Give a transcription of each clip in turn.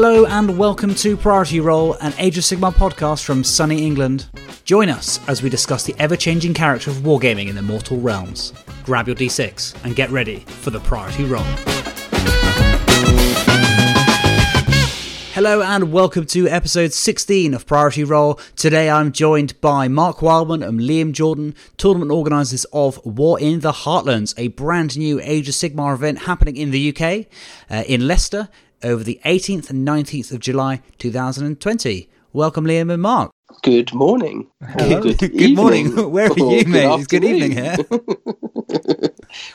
Hello and welcome to Priority Roll, an Age of Sigmar podcast from sunny England. Join us as we discuss the ever changing character of wargaming in the mortal realms. Grab your d6 and get ready for the Priority Roll. Hello and welcome to episode 16 of Priority Roll. Today I'm joined by Mark Wildman and Liam Jordan, tournament organisers of War in the Heartlands, a brand new Age of Sigmar event happening in the UK, uh, in Leicester, over the 18th and 19th of July 2020. Welcome, Liam and Mark. Good morning. Hello. Good, good morning. Where are you, mate? It's good evening here.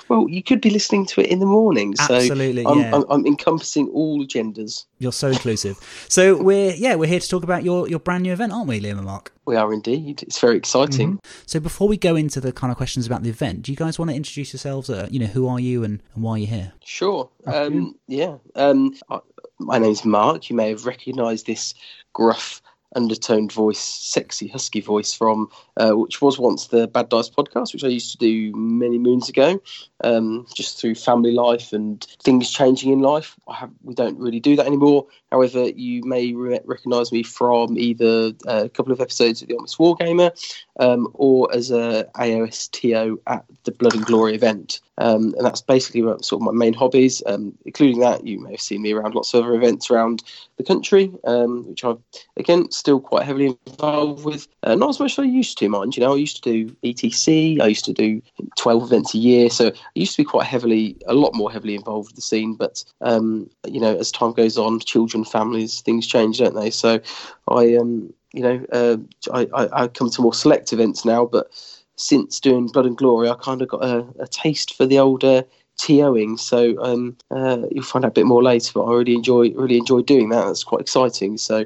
well, you could be listening to it in the morning. So Absolutely, I'm, yeah. I'm, I'm encompassing all genders. You're so inclusive. So we're yeah we're here to talk about your your brand new event, aren't we, Liam and Mark? We are indeed. It's very exciting. So before we go into the kind of questions about the event, do you guys want to introduce yourselves? Uh, you know, who are you and, and why are you here? Sure. Um, yeah. Um, I, my name's Mark. You may have recognised this gruff undertoned voice, sexy husky voice from uh, which was once the Bad Dice podcast, which I used to do many moons ago. Um, just through family life and things changing in life, have, we don't really do that anymore. However, you may re- recognise me from either uh, a couple of episodes of the Honest Wargamer um, or as a AOSTO at the Blood and Glory event. Um, and that's basically sort of my main hobbies. Um, including that, you may have seen me around lots of other events around the country, um, which I've again still quite heavily involved with. Uh, not as much as I used to, mind you know. I used to do ETC. I used to do twelve events a year, so I used to be quite heavily, a lot more heavily involved with the scene. But um, you know, as time goes on, children, families, things change, don't they? So I, um, you know, uh, I, I, I come to more select events now, but since doing Blood and Glory, I kind of got a, a taste for the older TOing. So um, uh, you'll find out a bit more later. But I really enjoy really enjoy doing that. That's quite exciting. So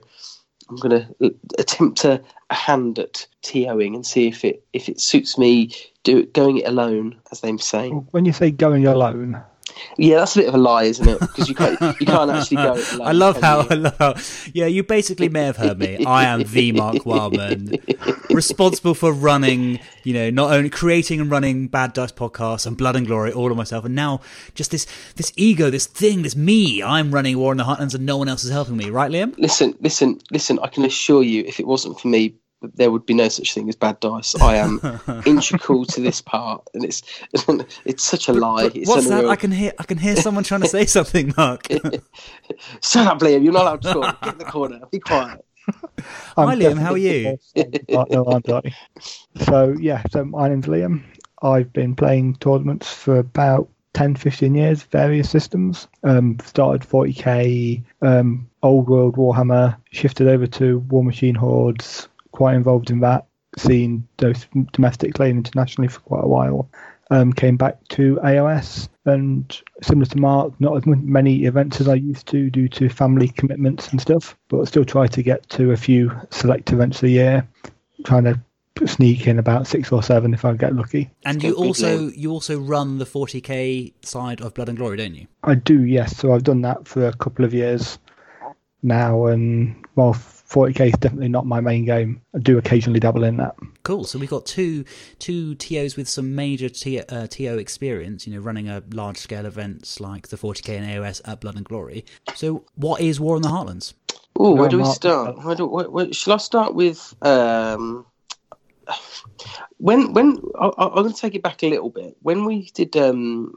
I'm going to uh, attempt a, a hand at TOing and see if it if it suits me. Do it, going it alone, as they say. When you say going alone, Yeah, that's a bit of a lie, isn't it? Because you can't you can't actually go. Alone, I love how you? I love how yeah you basically may have heard me. I am the Mark Wildman, responsible for running you know not only creating and running Bad Dice podcasts and Blood and Glory all of myself, and now just this this ego, this thing, this me. I'm running War in the Heartlands, and no one else is helping me. Right, Liam? Listen, listen, listen. I can assure you, if it wasn't for me, there would be no such thing as bad dice. I am integral to this part, and it's it's such a lie. It's What's that? I can hear I can hear someone trying to say something, Mark. Shut up, Liam. You're not allowed to talk. Get in the corner. Be quiet. Hi, Liam, how are you? no, I'm sorry. So yeah, so my name's Liam. I've been playing tournaments for about 10, 15 years, various systems. Um, started 40k, um, old world Warhammer, shifted over to War Machine Hordes. Quite involved in that, seen both domestically and internationally for quite a while. Um, came back to AOS and similar to Mark, not as many events as I used to due to family commitments and stuff, but still try to get to a few select events a year, trying to sneak in about six or seven if I get lucky. And you also you also run the 40k side of Blood and Glory, don't you? I do, yes. So I've done that for a couple of years now, and well, 40k is definitely not my main game. I do occasionally dabble in that. Cool. So we've got two two TOs with some major T, uh, TO experience. You know, running a large scale events like the 40k and AOS at Blood and Glory. So what is War in the Heartlands? Oh, where do we start? Where do, where, where, shall I start with? Um, when when I, I- I'm going to take it back a little bit. When we did um,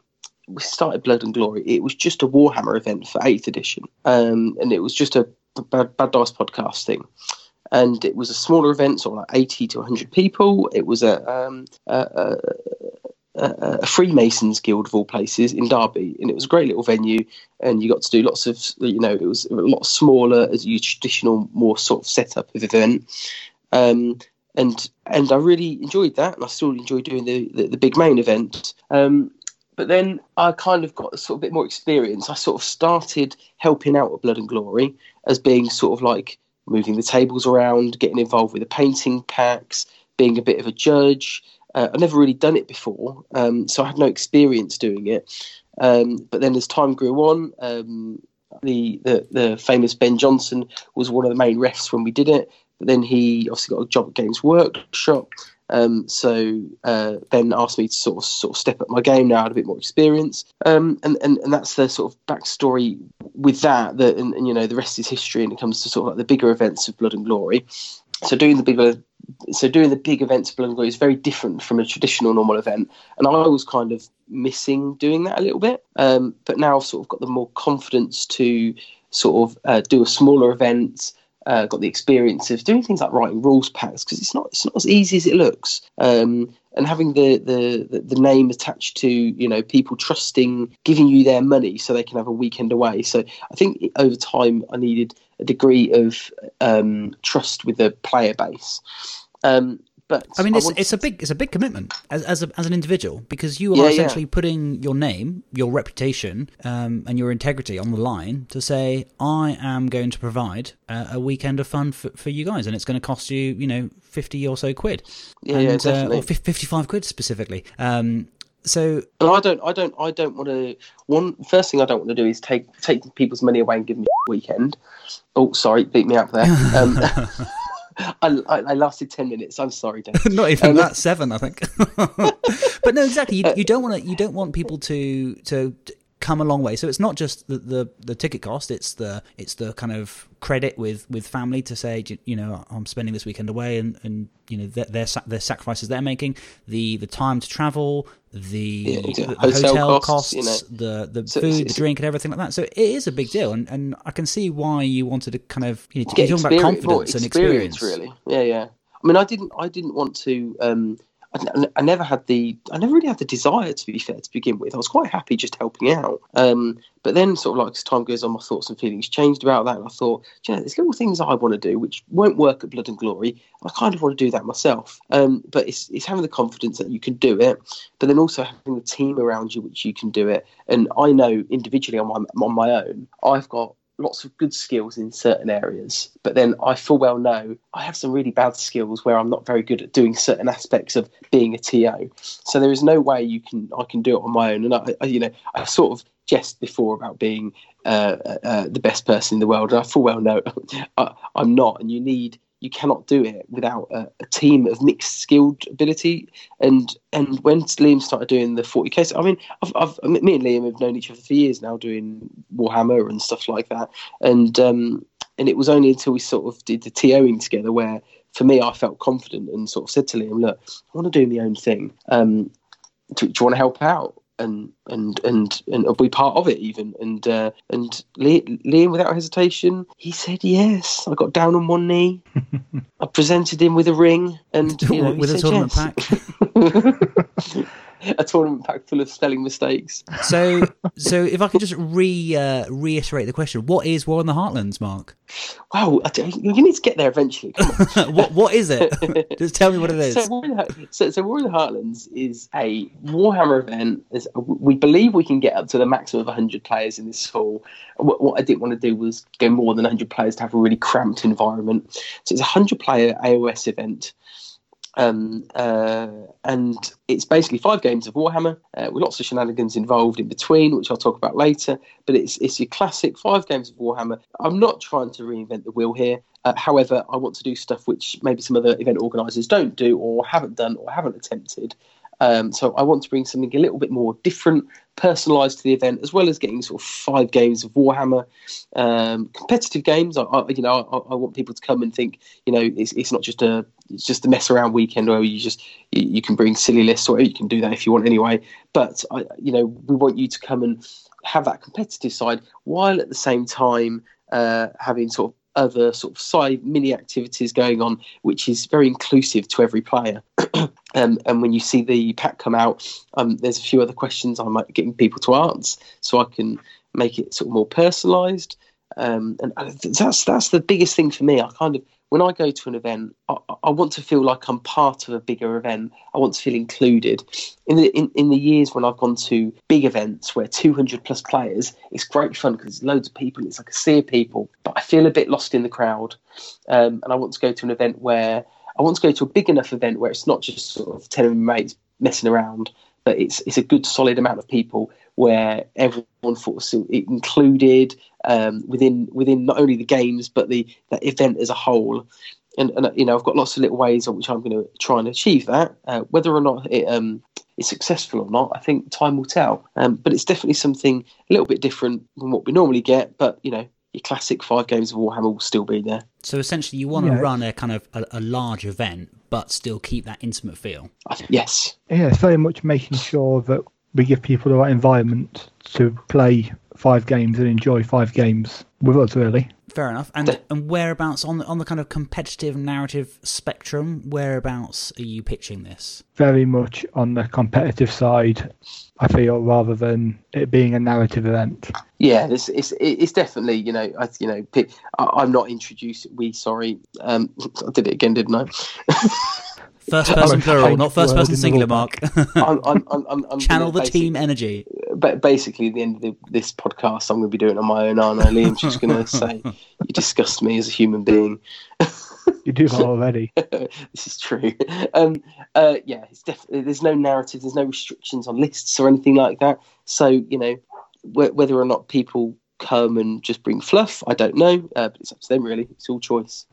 we started Blood and Glory, it was just a Warhammer event for Eighth Edition, um, and it was just a bad, bad dice podcast thing. And it was a smaller event, of like 80 to 100 people. It was a, um, a, a, a Freemasons Guild of all places in Derby, and it was a great little venue. And you got to do lots of, you know, it was a lot smaller as your traditional, more sort of setup of event. Um, and and I really enjoyed that, and I still enjoy doing the the, the big main event. Um, but then I kind of got a sort of bit more experience. I sort of started helping out at Blood and Glory as being sort of like moving the tables around, getting involved with the painting packs, being a bit of a judge. Uh, I've never really done it before, um, so I had no experience doing it. Um, but then as time grew on, um, the, the the famous Ben Johnson was one of the main refs when we did it. But then he obviously got a job at Games Workshop, Um, so uh, Ben asked me to sort of sort of step up my game now, I had a bit more experience, um, and, and and that's the sort of backstory with that. That and, and you know the rest is history, and it comes to sort of like the bigger events of Blood and Glory. So doing the bigger so doing the big events of Blood and Glory is very different from a traditional normal event, and I was kind of missing doing that a little bit. Um, but now I've sort of got the more confidence to sort of uh, do a smaller event. Uh, got the experience of doing things like writing rules packs because it's not it's not as easy as it looks. Um, and having the, the the name attached to you know people trusting giving you their money so they can have a weekend away. So I think over time I needed a degree of um, trust with the player base. Um, but I mean, it's, I it's a big it's a big commitment as as, a, as an individual because you are Yeah, essentially yeah. putting your name, your reputation, um, and your integrity on the line to say I am going to provide a, a weekend of fun for, for you guys, and it's going to cost you you know fifty or so quid, Yeah, and, yeah, uh, definitely. or fifty five quid specifically. Um, so But I don't, I don't, I don't want to. One first thing I don't want to do is take take people's money away and give them a weekend. Oh, sorry, beat me up there. Um, I, I, lasted ten minutes. I'm sorry, Dave. not even Um, that seven, I think. but no, exactly. You, you don't want to. You don't want people to to come a long way. So it's not just the, the the ticket cost. It's the it's the kind of credit with with family to say you- know I'm spending this weekend away and and you know their their, their sacrifices they're making the the time to travel the, Yeah, the, hotel hotel, costs, costs, you know. the the So food it's- the drink and everything like that so it is a big deal and and I can see why you wanted to kind of you know Get you're talking about well, confidence and experience really. Yeah, yeah. I mean, I didn't, I didn't want to. Um, I, I never had the, I never really had the desire to be fair to begin with. I was quite happy just helping out. Um, but then, sort of like as time goes on, my thoughts and feelings changed about that, and I thought, "Do you know, there's little things I want to do which won't work at Blood and Glory. I kind of want to do that myself. Um, but it's it's having the confidence that you can do it, but then also having the team around you which you can do it. And I know individually on my on my own, I've got lots of good skills in certain areas, but then I full well know I have some really bad skills where I'm not very good at doing certain aspects of being a TO. So there is no way you can I can do it on my own. And I, I you know, I sort of jest before about being uh, uh, the best person in the world, and I full well know I, I'm not. And you need you cannot do it without a, a team of mixed skilled ability. And and when Liam started doing the 40k, so, I mean, I've, I've me and Liam have known each other for years now, doing Warhammer and stuff like that. And um, and it was only until we sort of did the TOing together where, for me, I felt confident and sort of said to Liam, "Look, I want to do my own thing. Um, do, do you want to help out?" And and and and be part of it even. And uh, and Liam without hesitation he said yes. I got down on one knee. I presented him with a ring and you know, with a tournament yes. pack a tournament pack full of spelling mistakes So, so if I could just re uh, reiterate the question, what is War in the Heartlands, Mark? wow you need to get there eventually what what is it? just tell me what it is. So War, in the, so, so War in the Heartlands is a Warhammer event. We believe we can get up to the maximum of 100 players in this hall. What, what I didn't want to do was go more than 100 players to have a really cramped environment. So it's a 100 player AOS event. Um, uh, and it's basically five games of Warhammer uh, with lots of shenanigans involved in between, which I'll talk about later. But it's it's your classic five games of Warhammer. I'm not trying to reinvent the wheel here. Uh, however, I want to do stuff which maybe some other event organisers don't do, or haven't done, or haven't attempted. Um, so I want to bring something a little bit more different, personalised to the event, as well as getting sort of five games of Warhammer, um, competitive games. I, I you know, I, I want people to come and think, you know, it's, it's not just a it's just a mess around weekend where you just you, you can bring silly lists, or you can do that if you want anyway. But I, you know, we want you to come and have that competitive side while at the same time uh, having sort of other sort of side mini activities going on, which is very inclusive to every player. um, and when you see the pack come out, um, there's a few other questions I'm getting people to answer, so I can make it sort of more personalised. Um, and that's that's the biggest thing for me. I kind of when I go to an event, I, I want to feel like I'm part of a bigger event. I want to feel included. In the in, in the years when I've gone to big events where 200 plus players, it's great fun because there's loads of people. It's like a sea of people, but I feel a bit lost in the crowd. Um, and I want to go to an event where I want to go to a big enough event where it's not just sort of 10 of my mates messing around, but it's it's a good solid amount of people where everyone feels included um, within within not only the games but the, the event as a whole. and, and you know I've got lots of little ways on which I'm going to try and achieve that. Uh, whether or not it um, is successful or not, I think time will tell. Um, but it's definitely something a little bit different than what we normally get. But you know, your classic five games of Warhammer will still be there. So essentially, you want to Yeah. run a kind of a, a large event, but still keep that intimate feel. Yes, Yeah, it's very much making sure that we give people the right environment to play five games and enjoy five games with us, really. Fair enough. And and whereabouts on the on the kind of competitive narrative spectrum, whereabouts are you pitching this? Very much on the competitive side, I feel, rather than it being a narrative event. yeah, it's it's, it's definitely you know I you know pick, I, I'm not introduced. We sorry, um, I did it again, didn't I? First person Most plural, not first person singular, Mark. I'm, I'm, I'm, I'm, I'm Channel the team energy. But basically, at the end of the, this podcast, I'm going to be doing it on my own, aren't I? Liam's just going to say, "You disgust me as a human being." You do that already. this is true. Um, uh, yeah, it's definitely there's no narrative, there's no restrictions on lists or anything like that. So you know, wh- whether or not people come and just bring fluff, I don't know, uh, but it's up to them really. It's all choice.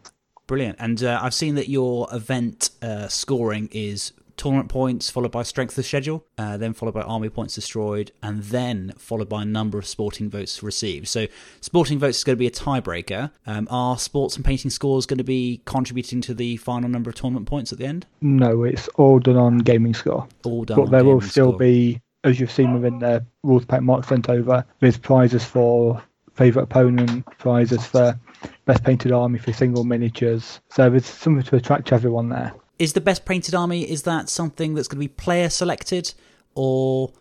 Brilliant. And uh, I've seen that your event uh, scoring is tournament points followed by strength of schedule, uh, then followed by army points destroyed, and then followed by number of sporting votes received. So sporting votes is going to be a tiebreaker. Um, are sports and painting scores going to be contributing to the final number of tournament points at the end? No, it's all done on gaming score. All done. but on there will still score. be, as you've seen within the rules pack Mark sent over, there's prizes for favourite opponent, prizes for best painted army for single miniatures. So there's something to attract everyone there. Is the best painted army is that something that's going to be player selected or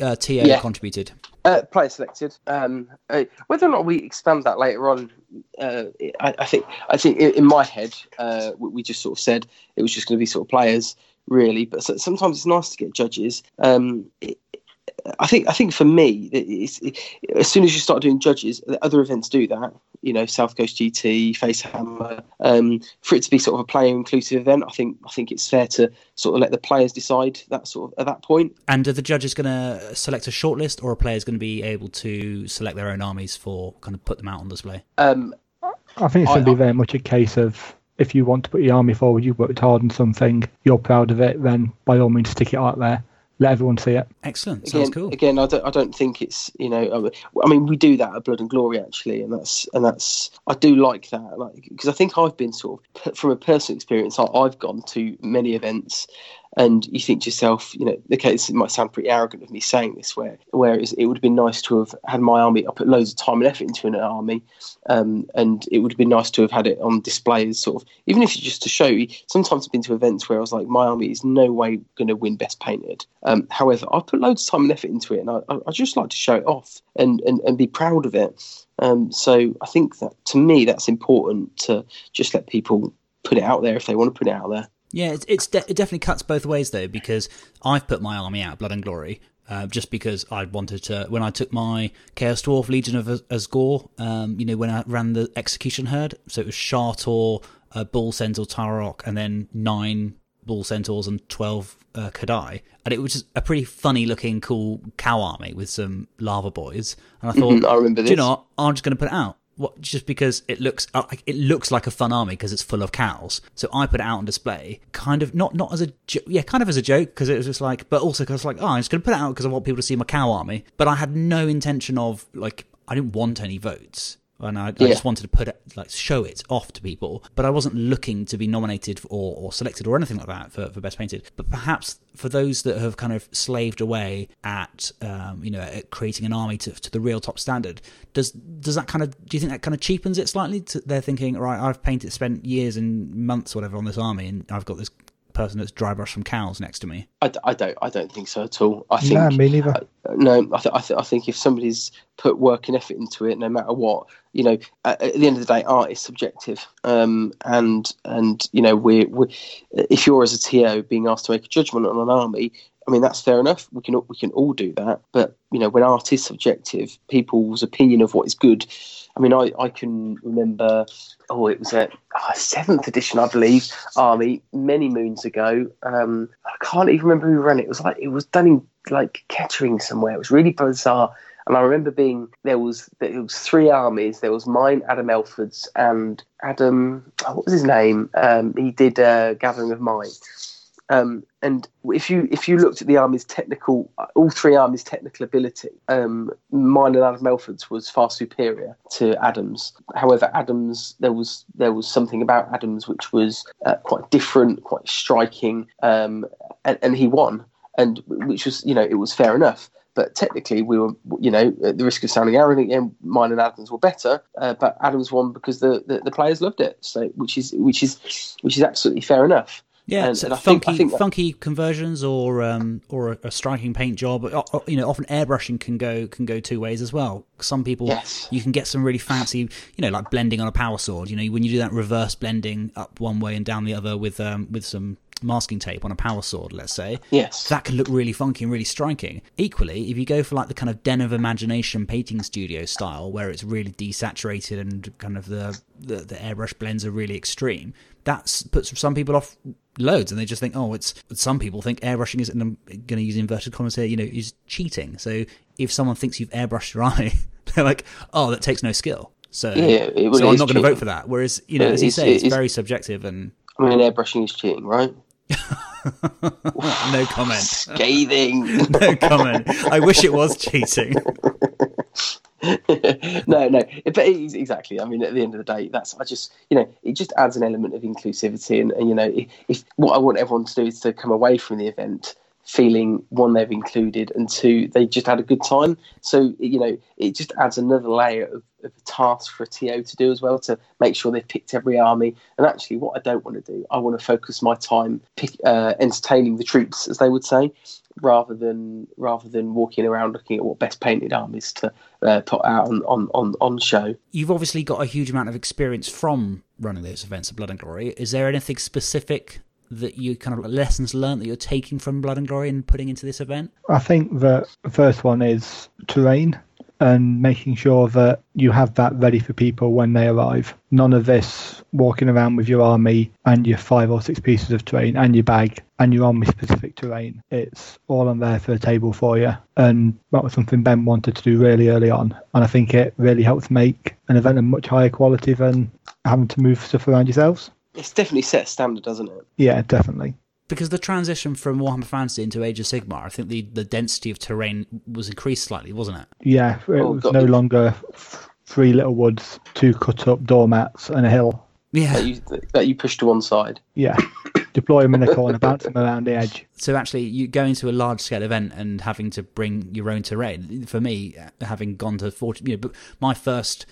uh, TA Yeah. contributed? Uh, player selected. Um, uh, whether or not we expand that later on, uh, I, I think I think in, in my head, uh, we, we just sort of said it was just going to be sort of players, really. But sometimes it's nice to get judges. Um, it, I think I think for me, it- it's, it, as soon as you start doing judges, other events do that. You know, South Coast GT, Facehammer. Um, for it to be sort of a player inclusive event, I think I think it's fair to sort of let the players decide that sort of at that point. And are the judges going to select a shortlist, or are players going to be able to select their own armies for kind of put them out on display? Um, I think it's going to be very much a case of if you want to put your army forward, you've worked hard on something, you're proud of it, then by all means stick it out there, let everyone see it. Excellent. again, Sounds cool. again, I don't, I don't think it's you know, I mean, we do that at Blood and Glory actually, and that's and that's I do like that, like because I think I've been sort of from a personal experience, I, I've gone to many events, and you think to yourself, you know, okay, this might sound pretty arrogant of me saying this, where where it would have been nice to have had my army. I put loads of time and effort into an army, um, and it would have been nice to have had it on display as sort of even if it's just to show. you Sometimes I've been to events where I was like, my army is no way going to win best painted. Um, however, I put loads of time and effort into it, and I, I just like to show it off and, and, and be proud of it. Um, so I think that to me that's important to just let people put it out there if they want to put it out there. Yeah, it's, it's de- it definitely cuts both ways though because I've put my army out, Blood and Glory, uh, just because I wanted to. When I took my Chaos Dwarf Legion of Azgorh, um, you know, when I ran the Execution Herd, so it was Shar'tor, uh, Bull Centaur, Taur'ruk, and then nine Bull Centaurs and twelve uh, K'daai, and it was just a pretty funny looking, cool cow army with some lava boys. And I thought, I remember do you know, what? I'm just going to put it out. What, just because it looks uh, it looks like a fun army because it's full of cows, so I put it out on display, kind of not not as a jo- yeah, kind of as a joke because it was just like, but also because like, oh, I'm just going to put it out because I want people to see my cow army, but I had no intention of like, I didn't want any votes, and I, I just wanted to put it like show it off to people, but I wasn't looking to be nominated or, or selected or anything like that for, for best painted. But perhaps for those that have kind of slaved away at um, you know at creating an army to, to the real top standard, does does that kind of do you think that kind of cheapens it slightly? To, they're thinking, right, I've painted, spent years and months, whatever, on this army, and I've got this person that's dry brush from cows next to me. I, d- I don't I don't think so at all. I think No, me neither. no, I, th- I, th- I think if somebody's put work and effort into it, no matter what, you know, at, at the end of the day, art is subjective, um, and and you know, we're, we if you're as a TO being asked to make a judgment on an army, I mean that's fair enough. We can we can all do that, but you know, when art is subjective, people's opinion of what is good. I mean, I, I can remember, oh, it was a oh, seventh edition, I believe, army many moons ago. Um, I can't even remember who ran it. It was like it was done in like Kettering somewhere. It was really bizarre. And I remember being there was there was three armies. There was mine, Adam Elford's, and Adam. Oh, what was his name? Um, he did uh, Gathering of Mine. Um, and if you if you looked at the army's technical, all three armies' technical ability, um, mine and Adam Melford's was far superior to Adams. However, Adams there was there was something about Adams which was uh, quite different, quite striking, um, and, and he won, and which was you know it was fair enough but technically we were, you know, at the risk of sounding arrogant, yeah, mine and Adams were better, uh, but Adams won because the, the, the, players loved it. So which is which is which is absolutely fair enough. Yeah, and, and funky, think, think funky conversions or um, or a, a, striking paint job. You know, often airbrushing can go can go two ways as well. Some people, yes. you can get some really fancy, you know, like blending on a power sword. You know, when you do that reverse blending up one way and down the other with um, with some masking tape on a power sword, let's say, yes, that can look really funky and really striking. Equally, if you go for like the kind of Den of Imagination painting studio style, where it's really desaturated and kind of the the, the airbrush blends are really extreme, that puts some people off loads and they just think oh it's some people think airbrushing is and i'm going to use inverted commas here you know is cheating. So if someone thinks you've airbrushed your eye they're like oh that takes no skill. So, yeah, well, so i'm not going to vote for that. Whereas you know as you say it's, it's, very subjective and i mean airbrushing is cheating right? No comment. Scathing. No comment. I wish it was cheating no, no, but exactly. I mean, at the end of the day, that's I just you know it just adds an element of inclusivity, and, and you know if, if, what I want everyone to do is to come away from the event feeling one they've included and two they just had a good time. So you know it just adds another layer of, of a task for a TO to do as well to make sure they've picked every army. And actually, what I don't want to do, I want to focus my time pick, uh, entertaining the troops, as they would say, rather than rather than walking around looking at what best painted armies to uh, put out on, on, on, on show. You've obviously got a huge amount of experience from running those events of Blood and Glory. Is there anything specific that you kind of lessons learned that you're taking from Blood and Glory and putting into this event? I think the first one is terrain and making sure that you have that ready for people when they arrive. None of this walking around with your army and your five or six pieces of terrain and your bag and your army specific terrain. It's all on there for the table for you. And that was something Ben wanted to do really early on. And I think it really helps make an event a much higher quality than having to move stuff around yourselves. It's definitely set a standard, doesn't it? Yeah, definitely because the transition from Warhammer Fantasy into Age of Sigmar, I think the, the density of terrain was increased slightly, wasn't it? Yeah, it oh, was no longer three little woods, two cut up doormats, and a hill. Yeah, that you, that you push to one side. Yeah, deploy them in the corner, bounce them around the edge. So actually, you go into a large scale event and having to bring your own terrain. For me, having gone to forty, you know, my first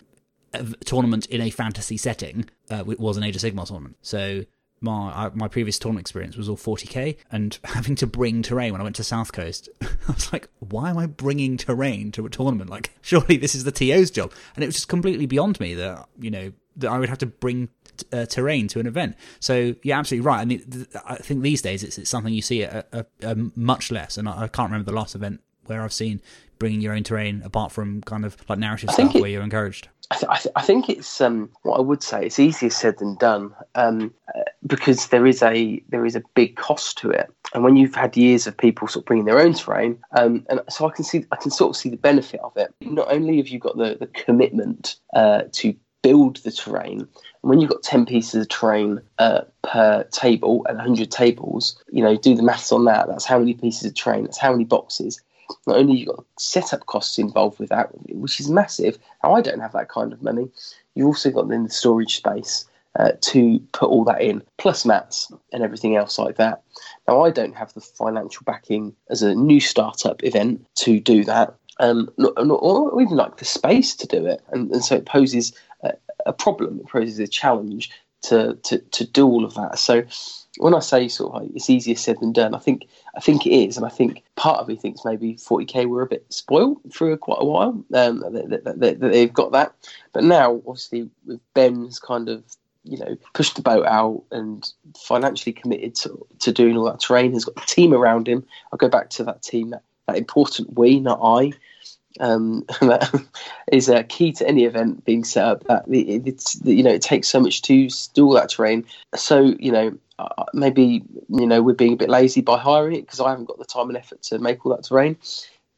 uh, tournament in a fantasy setting uh, was an Age of Sigmar tournament. So my my previous tournament experience was all 40k and having to bring terrain when I went to South Coast. I was like, why am I bringing terrain to a tournament? Like, surely this is the TO's job. And it was just completely beyond me that you know that I would have to bring uh, terrain to an event. So you're absolutely right. I mean, I think these days it's, it's something you see a, a, a much less. And I, I, can't remember the last event where I've seen bringing your own terrain apart from kind of like narrative stuff it, where you're encouraged. I, th- I, th- I, think it's um, what I would say. It's easier said than done um, uh, because there is a there is a big cost to it. And when you've had years of people sort of bringing their own terrain, um, and so I can see I can sort of see the benefit of it. Not only have you got the the commitment uh, to build the terrain. And when you've got 10 pieces of terrain uh, per table and 100 tables, you know, do the maths on that. That's how many pieces of terrain, that's how many boxes not only you've got setup costs involved with that, which is massive. Now I don't have that kind of money. You've also got then the storage space uh, to put all that in, plus mats and everything else like that. Now I don't have the financial backing as a new startup event to do that, um, or even like the space to do it, and, and so it poses a, a problem. It poses a challenge to, to to do all of that. So when I say sort of it's easier said than done, I think I think it is, and I think part of me thinks maybe 40k were a bit spoiled for quite a while. Um, that, that, that they've got that, but now obviously with Ben's kind of you know pushed the boat out and financially committed to, to doing all that terrain, has got a team around him. I'll go back to that team, that, that important we, not I. Um, that is a key to any event being set up. That it, it's you know it takes so much to do all that terrain. So you know uh, maybe you know we're being a bit lazy by hiring it because I haven't got the time and effort to make all that terrain.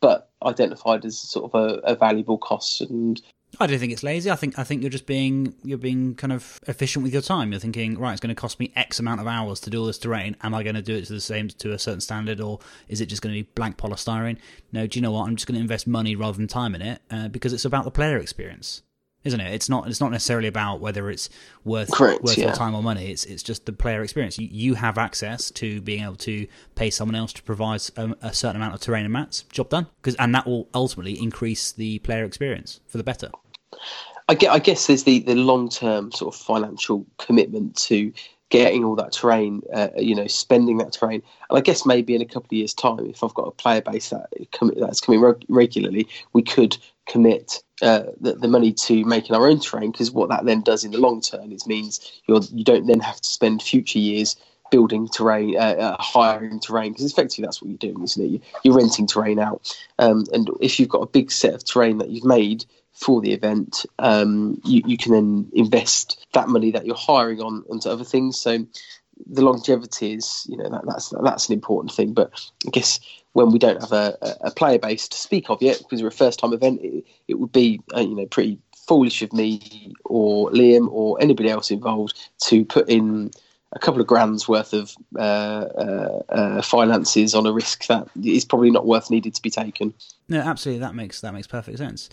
but identified as sort of a, a valuable cost and I don't think it's lazy. I think I think you're just being you're being kind of efficient with your time. You're thinking, right, it's going to cost me X amount of hours to do all this terrain. Am I going to do it to the same to a certain standard, or is it just going to be blank polystyrene? No, do you know what? I'm just going to invest money rather than time in it uh, because it's about the player experience, isn't it? It's not it's not necessarily about whether it's worth Correct, worth yeah. your time or money. It's it's just the player experience. You, you have access to being able to pay someone else to provide a, a certain amount of terrain and mats. Job done. Because and that will ultimately increase the player experience for the better. I guess, I guess there's the, the long term sort of financial commitment to getting all that terrain, uh, you know, spending that terrain. And I guess maybe in a couple of years' time, if I've got a player base that that's coming reg- regularly, we could commit uh, the, the money to making our own terrain. Because what that then does in the long term is means you're, you don't then have to spend future years building terrain, uh, uh, hiring terrain, because effectively that's what you're doing, isn't it? You're renting terrain out, um, and if you've got a big set of terrain that you've made for the event, um, you, you can then invest that money that you're hiring on onto other things. So the longevity is, you know, that, that's that's an important thing. But I guess when we don't have a, a player base to speak of yet, because we're a first time event, it, it would be, uh, you know, pretty foolish of me or Liam or anybody else involved to put in a couple of grand's worth of uh, uh, uh, finances on a risk that is probably not worth needed to be taken. No, absolutely. That makes that makes perfect sense.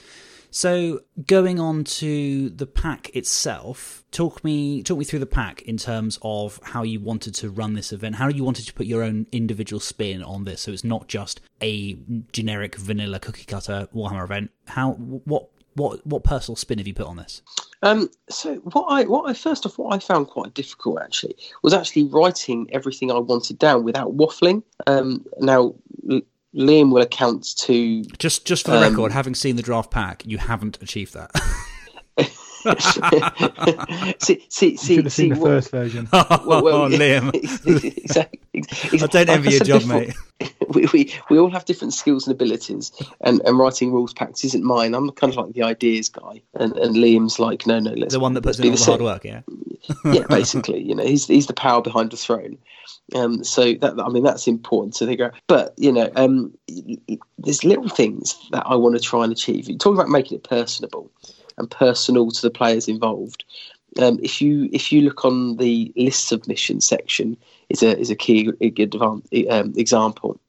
So going on to the pack itself, talk me talk me through the pack in terms of how you wanted to run this event, how you wanted to put your own individual spin on this, so it's not just a generic vanilla cookie cutter Warhammer event. How what what what personal spin have you put on this? Um, so what I what I first off what I found quite difficult actually was actually writing everything I wanted down without waffling. Um, now Liam will account to just just for the um, record, having seen the draft pack, you haven't achieved that. see, see, see, you should have seen see, the what, first version. oh, well, well, Liam, exactly, exactly. I don't envy your job, mate. We, we we all have different skills and abilities, and, and writing rules packs isn't mine. I'm kind of like the ideas guy, and, and Liam's like, no, no, let's the one that puts in all the hard work, yeah. yeah, basically, you know, he's he's the power behind the throne. Um, so that I mean that's important to figure out. But you know, um, there's little things that I want to try and achieve. You talk about making it personable and personal to the players involved. Um, if you if you look on the list submission section, is a is a key um, example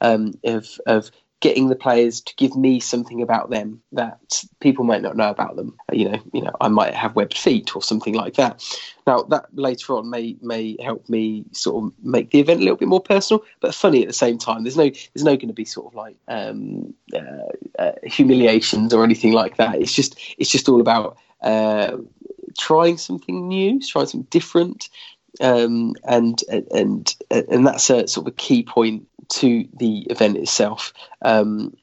um, of of getting the players to give me something about them that people might not know about them. You know, you know, I might have webbed feet or something like that. Now that later on may may help me sort of make the event a little bit more personal, but funny at the same time. There's no there's no going to be sort of like um, uh, uh, humiliations or anything like that. It's just it's just all about uh, trying something new, trying something different. Um, and and and that's a sort of a key point to the event itself. Um,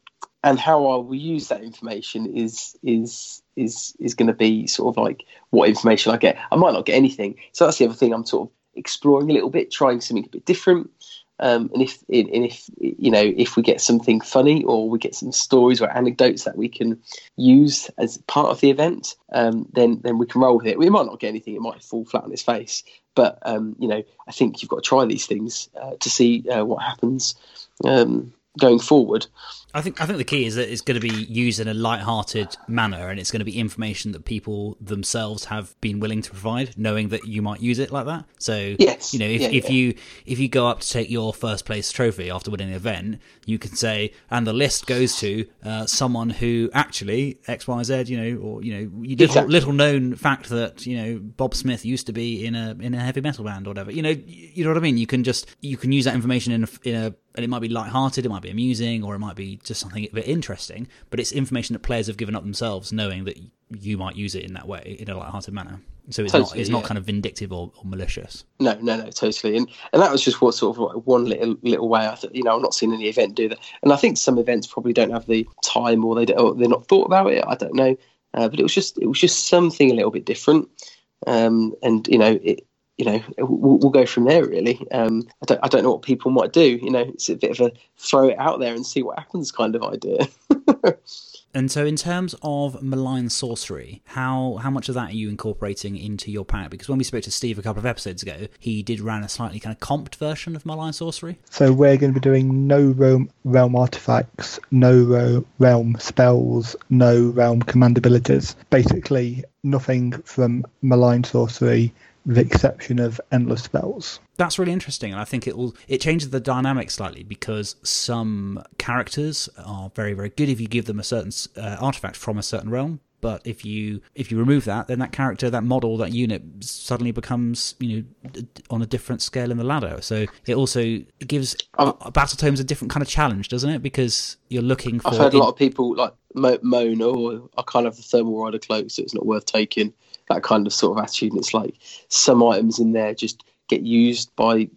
and how I will use that information is is is is going to be sort of like what information I get. I might not get anything, so that's the other thing I'm sort of exploring a little bit, trying something a bit different. Um, and if and if you know if we get something funny or we get some stories or anecdotes that we can use as part of the event, um, then then we can roll with it. We might not get anything; it might fall flat on its face. But um, you know, I think you've got to try these things uh, to see uh, what happens. Um, going forward. I think I think the key is that it's going to be used in a light-hearted manner, and it's going to be information that people themselves have been willing to provide, knowing that you might use it like that. So, yes, you know, if, yeah, if yeah. you if you go up to take your first place trophy after winning the event, you can say, and the list goes to uh, someone who actually X Y Z, you know, or you know, little, Exactly. little known fact that you know Bob Smith used to be in a in a heavy metal band or whatever. You know, you know what I mean. You can just you can use that information in a, in a and it might be light-hearted, it might be amusing, or it might be just something a bit interesting. But it's information that players have given up themselves, knowing that you might use it in that way, in a light-hearted manner. So it's not Totally, it's not kind of vindictive or, or malicious. No, no, no, totally. And and that was just what sort of like one little little way. I thought, you know, I'm not seeing any event do that. And I think some events probably don't have the time, or they don't, or they're not thought about it. I don't know. Uh, but it was just it was just something a little bit different. Um, and you know, it you know, we'll, we'll, go from there. Really, um, I don't I don't know what people might do. You know, it's a bit of a throw it out there and see what happens kind of idea. And so, in terms of malign sorcery, how how much of that are you incorporating into your pack? Because when we spoke to Steve a couple of episodes ago, he did run a slightly kind of comped version of malign sorcery. So we're going to be doing no realm, realm artifacts, no realm spells, no realm command abilities. Basically, nothing from malign sorcery with the exception of endless spells. That's really interesting, and I think it will it changes the dynamic slightly because some characters are very very good if you give them a certain uh, artifact from a certain realm. But if you if you remove that, then that character, that model, that unit suddenly becomes you know on a different scale in the ladder. So it also gives um, battle tomes a different kind of challenge, doesn't it? Because you're looking for. I've heard a lot of people like moan, "Oh, I can't have the Thermalrider Cloak, so it's not worth taking." That kind of sort of attitude. And it's like some items in there just get used by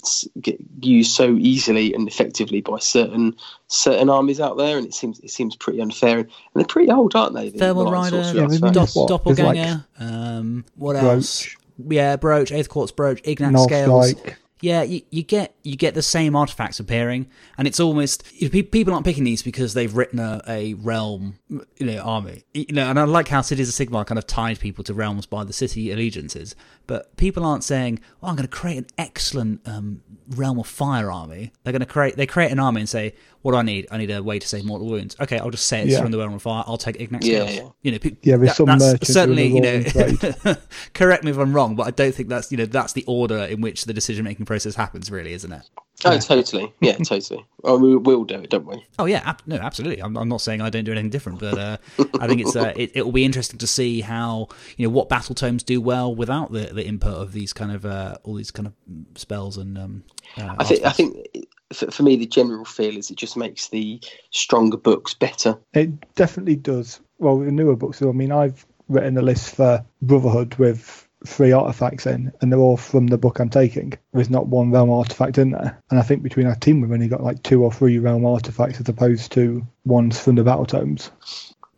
get used so easily and effectively by certain certain armies out there, and it seems it seems pretty unfair. And they're pretty old, aren't they? The Thermalrider, yeah, Dopp- Doppelganger. Like um, what else? Yeah, Brooch, Aetherquartz Brooch, Ignax North Scales. Strike. Yeah, you, you get you get the same artifacts appearing, and it's almost you know, people aren't picking these because they've written a, a realm, you know, army. You know, and I like how Cities of Sigmar kind of tied people to realms by the city allegiances. But people aren't saying, "Oh, I'm going to create an excellent um, realm of fire army." They're going to create they create an army and say, "What do I need? I need a way to save mortal wounds." Okay, I'll just say it's yeah. from the realm of fire. I'll take Ignax yeah, yeah, You know, pe- yeah, that, some that's certainly you know. correct me if I'm wrong, but I don't think that's you know that's the order in which the decision making process happens. Really, isn't it? Oh, totally. Yeah, totally. Well, we will do it, don't we? Oh, yeah. Ab- no, absolutely. I'm, I'm, not saying I don't do anything different, but uh, I think it's uh, it, will be interesting to see how you know what battle tomes do well without the, the input of these kind of uh, all these kind of spells and. Um, uh, I think I think for, for me the general feel is it just makes the stronger books better. It definitely does. Well, the newer books. I mean, I've written a list for Brotherhood with three artifacts in, and they're all from the book I'm taking. There's not one realm artifact in there, and I think between our team we've only got like two or three realm artifacts as opposed to ones from the battle tomes.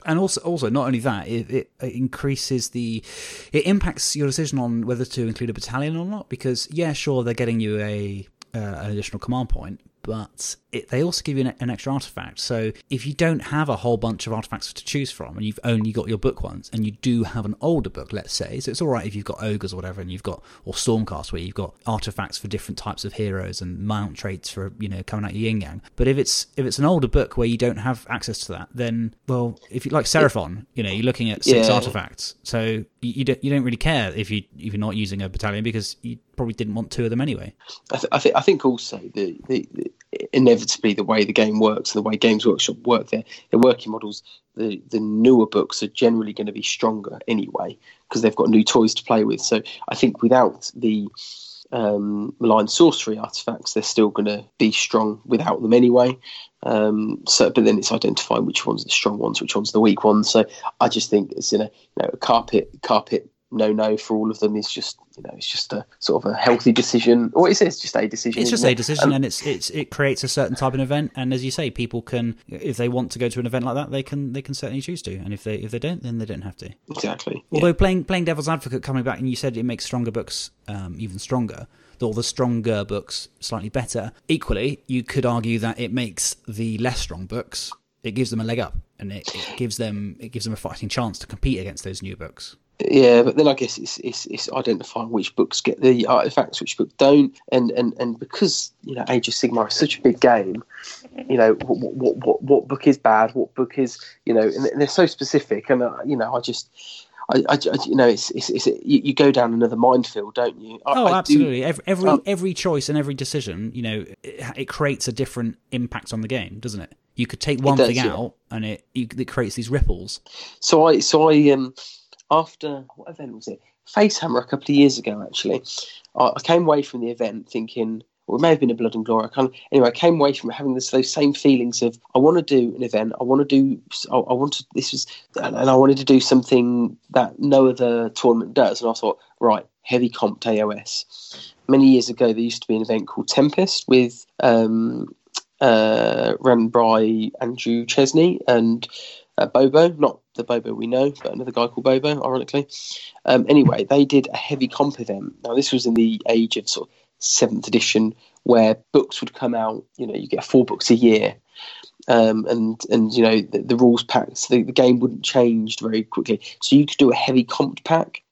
And also, also not only that, it, it, increases the, it impacts your decision on whether to include a battalion or not. Because yeah, sure, they're getting you a uh, an additional command point, but it, they also give you an, an, extra artifact. So if you don't have a whole bunch of artifacts to choose from, and you've only got your book ones, and you do have an older book, let's say, so it's all right if you've got ogres or whatever, and you've got or stormcast where you've got artifacts for different types of heroes and mount traits for you know coming out your yin yang. But if it's if it's an older book where you don't have access to that, then well, if you like Seraphon, you know, you're looking at six yeah. artifacts, so you, you don't you don't really care if you if you're not using a battalion because you probably didn't want two of them anyway. I, th- I, th- I think also the, the, the, inevitably the way the game works the way Games Workshop work their their working models, the the newer books are generally going to be stronger anyway because they've got new toys to play with. So I think without the um, malign sorcery artifacts, they're still going to be strong without them anyway. Um, so, but then it's identifying which ones are the strong ones, which ones are the weak ones. So I just think it's in a you know a carpet carpet no no for all of them is just you know it's just a sort of a healthy decision or is it? it's just a decision it's just a decision um, and it's it's it creates a certain type of event and as you say people can if they want to go to an event like that they can they can certainly choose to and if they if they don't then they don't have to exactly although yeah. playing playing devil's advocate coming back and you said it makes stronger books um, even stronger or the stronger books slightly better equally you could argue that it makes the less strong books it gives them a leg up and it, it gives them it gives them a fighting chance to compete against those new books yeah, but then I guess it's, it's it's identifying which books get the artifacts, which books don't, and and and because you know Age of Sigmar is such a big game, you know what what what, what book is bad, what book is you know, and they're so specific, and uh, you know I just. I, I, you know, it's, it's, it's you, you, go down another minefield, don't you? I, oh, absolutely. Do, every every, um, every choice and every decision, you know, it, it, creates a different impact on the game, doesn't it? You could take one does, thing yeah. out, and it you, it creates these ripples. So I so I um after what event was it? Facehammer a couple of years ago, actually. I, came away from the event thinking, or it may have been a Blood and Glory. I of, anyway, I came away from having this, those same feelings of I want to do an event. I want to do. I, I. This was, and, and I wanted to do something that no other tournament does. And I thought, right, heavy comp AOS. Many years ago, there used to be an event called Tempest with um, uh, run by Andrew Chesney and uh, Bobo, not the Bobo we know, but another guy called Bobo, ironically. Um, anyway, they did a heavy comp event. Now, this was in the age of sort of seventh edition, where books would come out. You know, you get four books a year, um, and and you know the, the rules packs. The, the, game wouldn't change very quickly, so you could do a heavy comp pack.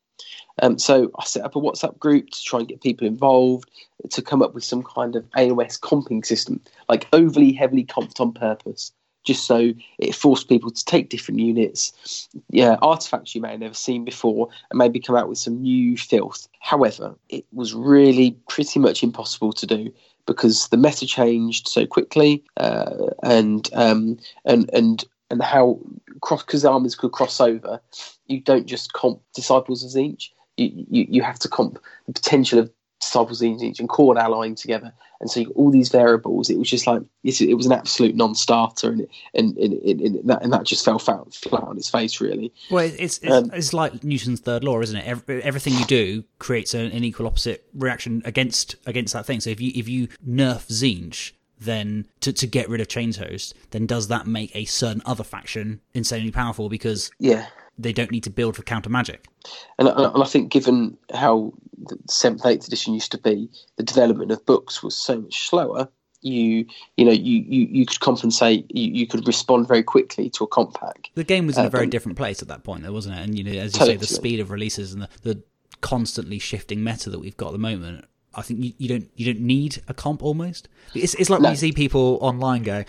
Um, so I set up a WhatsApp group to try and get people involved to come up with some kind of AOS comping system, like overly heavily comped on purpose just so it forced people to take different units, yeah, artifacts you may have never seen before, and maybe come out with some new filth. However, it was really pretty much impossible to do because the meta changed so quickly, uh, and um, and and and how cross armies could cross over. You don't just comp Disciples of Tzeentch. You, you, you have to comp the potential of disciples each and core allying together and so all these variables it was just like it was an absolute non-starter and it, and, and, and, that, and that just fell flat, flat on its face really. Well it's it's, um, it's like newton's third law isn't it? Every, everything you do creates an, an, equal opposite reaction against against that thing. So if you if you nerf Tzeentch then to, to get rid of Changehost, then does that make a certain other faction insanely powerful? Because yeah they don't need to build for counter magic. And, and I think, given how the seventh, eighth edition used to be, the development of books was so much slower. You, you know, you, you, you could compensate. You, you could respond very quickly to a comp pack. The game was in a very um, different place at that point, though, wasn't it? And you know, as you totally. say, the speed of releases and the, the constantly shifting meta that we've got at the moment I think you, you, don't you don't need a comp almost. It's it's like no. when you see people online go,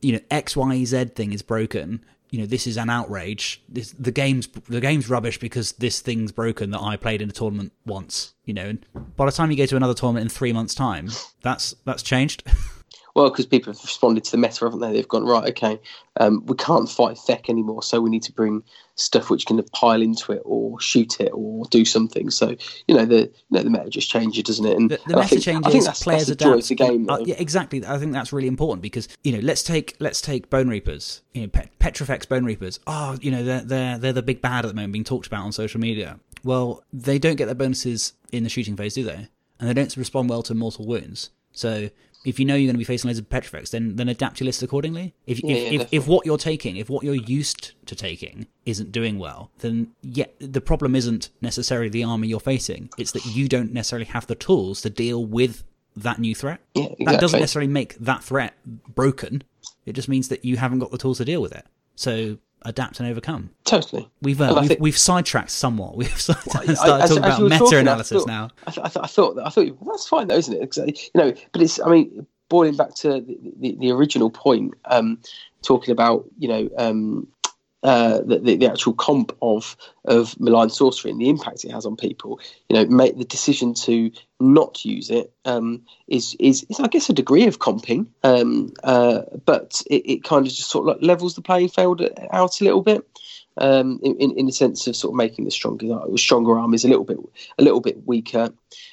you know, X Y Z thing is broken you know this is an outrage. This, the game's the game's rubbish because this thing's broken that i played in a tournament once you know and by the time you go to another tournament in three months time that's that's changed Well, because people have responded to the meta, haven't they? They've gone right. Okay, um, we can't fight Thek anymore, so we need to bring stuff which can pile into it or shoot it or do something. So you know the you know, the meta just changes, doesn't it? And the, the meta think, changes. I think that's, players that's adapt. the game. Uh, yeah, exactly. I think that's really important because you know let's take let's take Bone Reapers. You know, Pet- Petrifex Bone Reapers. Oh, you know they're they're they're the big bad at the moment, being talked about on social media. Well, they don't get their bonuses in the shooting phase, do they? And they don't respond well to mortal wounds. So if you know you're going to be facing loads of Petrifex, then then adapt your list accordingly. If yeah, if, yeah, if, if, what you're taking, if what you're used to taking isn't doing well, then yeah, the problem isn't necessarily the army you're facing. It's that you don't necessarily have the tools to deal with that new threat. Yeah, exactly. That doesn't necessarily make that threat broken. It just means that you haven't got the tools to deal with it. So adapt and overcome. Totally. We've uh, we've, think, we've, sidetracked somewhat. We've started, started as, talking as about meta analysis now. I, th- I, th- I, thought I thought that's fine though, isn't it? You know, but it's I mean, boiling back to the, the, the original point, um, talking about you know um, uh, the, the, actual comp of of malign sorcery and the impact it has on people, you know, make the decision to not use it um, is, is is I guess a degree of comping, um, uh, but it, it, kind of just sort of like levels the playing field out a little bit. Um, in, in, in the sense of sort of making the stronger stronger armies a little bit a little bit weaker.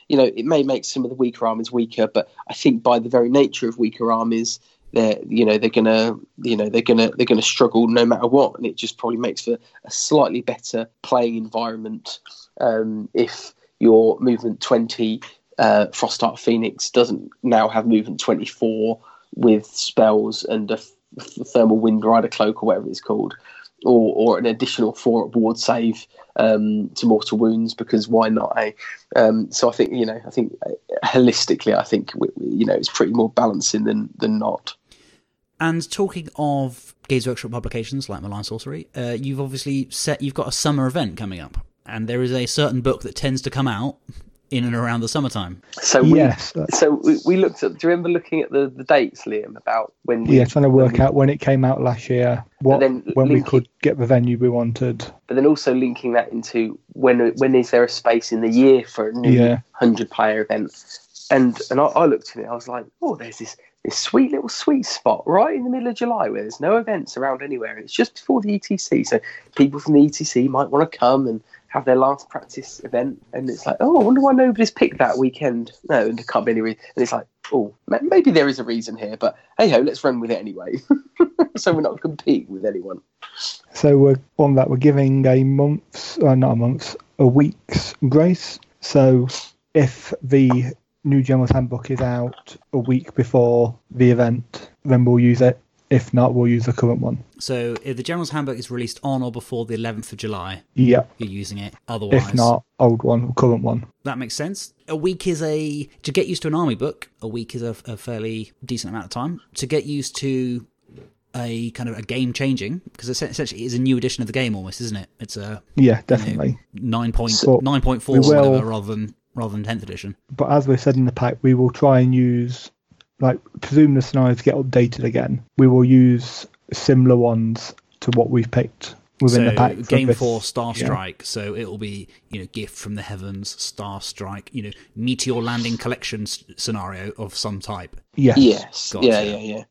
You know, it may make some of the weaker armies weaker, but I think by the very nature of weaker armies, they're you know they're gonna you know they're gonna they're gonna struggle no matter what, and it just probably makes for a slightly better playing environment um, if your movement twenty uh, Frostheart Phoenix doesn't now have movement twenty four with spells and a thermal wind rider cloak or whatever it's called or, or an additional four ward save um, to mortal wounds because why not? Eh? Um, so I think you know I think uh, holistically I think you know it's pretty more balancing than than not. And talking of Games Workshop publications like Malign Sorcery, uh, you've obviously set you've got a summer event coming up, and there is a certain book that tends to come out in and around the summertime. So we, yes, so we, we, looked at. Do you remember looking at the, the dates, Liam, about when? We, yeah, trying to work when out when it came out last year, what when linking, we could get the venue we wanted. But then also linking that into when when is there a space in the year for a new yeah. hundred player event? And and I, I looked at it, I was like, oh, there's this this sweet little sweet spot right in the middle of July where there's no events around anywhere. It's just before the ETC, so people from the ETC might want to come and have their last practice event, and it's like, oh, I wonder why nobody's picked that weekend. No, and can't be any reason. And it's like, oh, maybe there is a reason here, but hey ho, let's run with it anyway. so we're not competing with anyone. So we're on that. We're giving a month's, uh, not a month's, a week's grace. So if the new General's Handbook is out a week before the event, then we'll use it If not, we'll use the current one. So if the General's Handbook is released on or before the 11th of July, Yeah. you're using it. Otherwise, If not, old one, or current one. that makes sense. A week is a to get used to an army book. A week is a, a fairly decent amount of time to get used to a kind of a game changing because essentially it is a new edition of the game almost, isn't it? It's a Yeah, definitely. nine point So, nine point four we will- whatever rather than rather than tenth edition. But as we said in the pack, we will try and use, like, presume the scenarios get updated again. We will use similar ones to what we've picked within so the pack. for game this- four star yeah. strike so it will be you know gift from the heavens star strike you know meteor landing collection s- scenario of some type Yes. Yes. Gotcha. Yeah, yeah, yeah.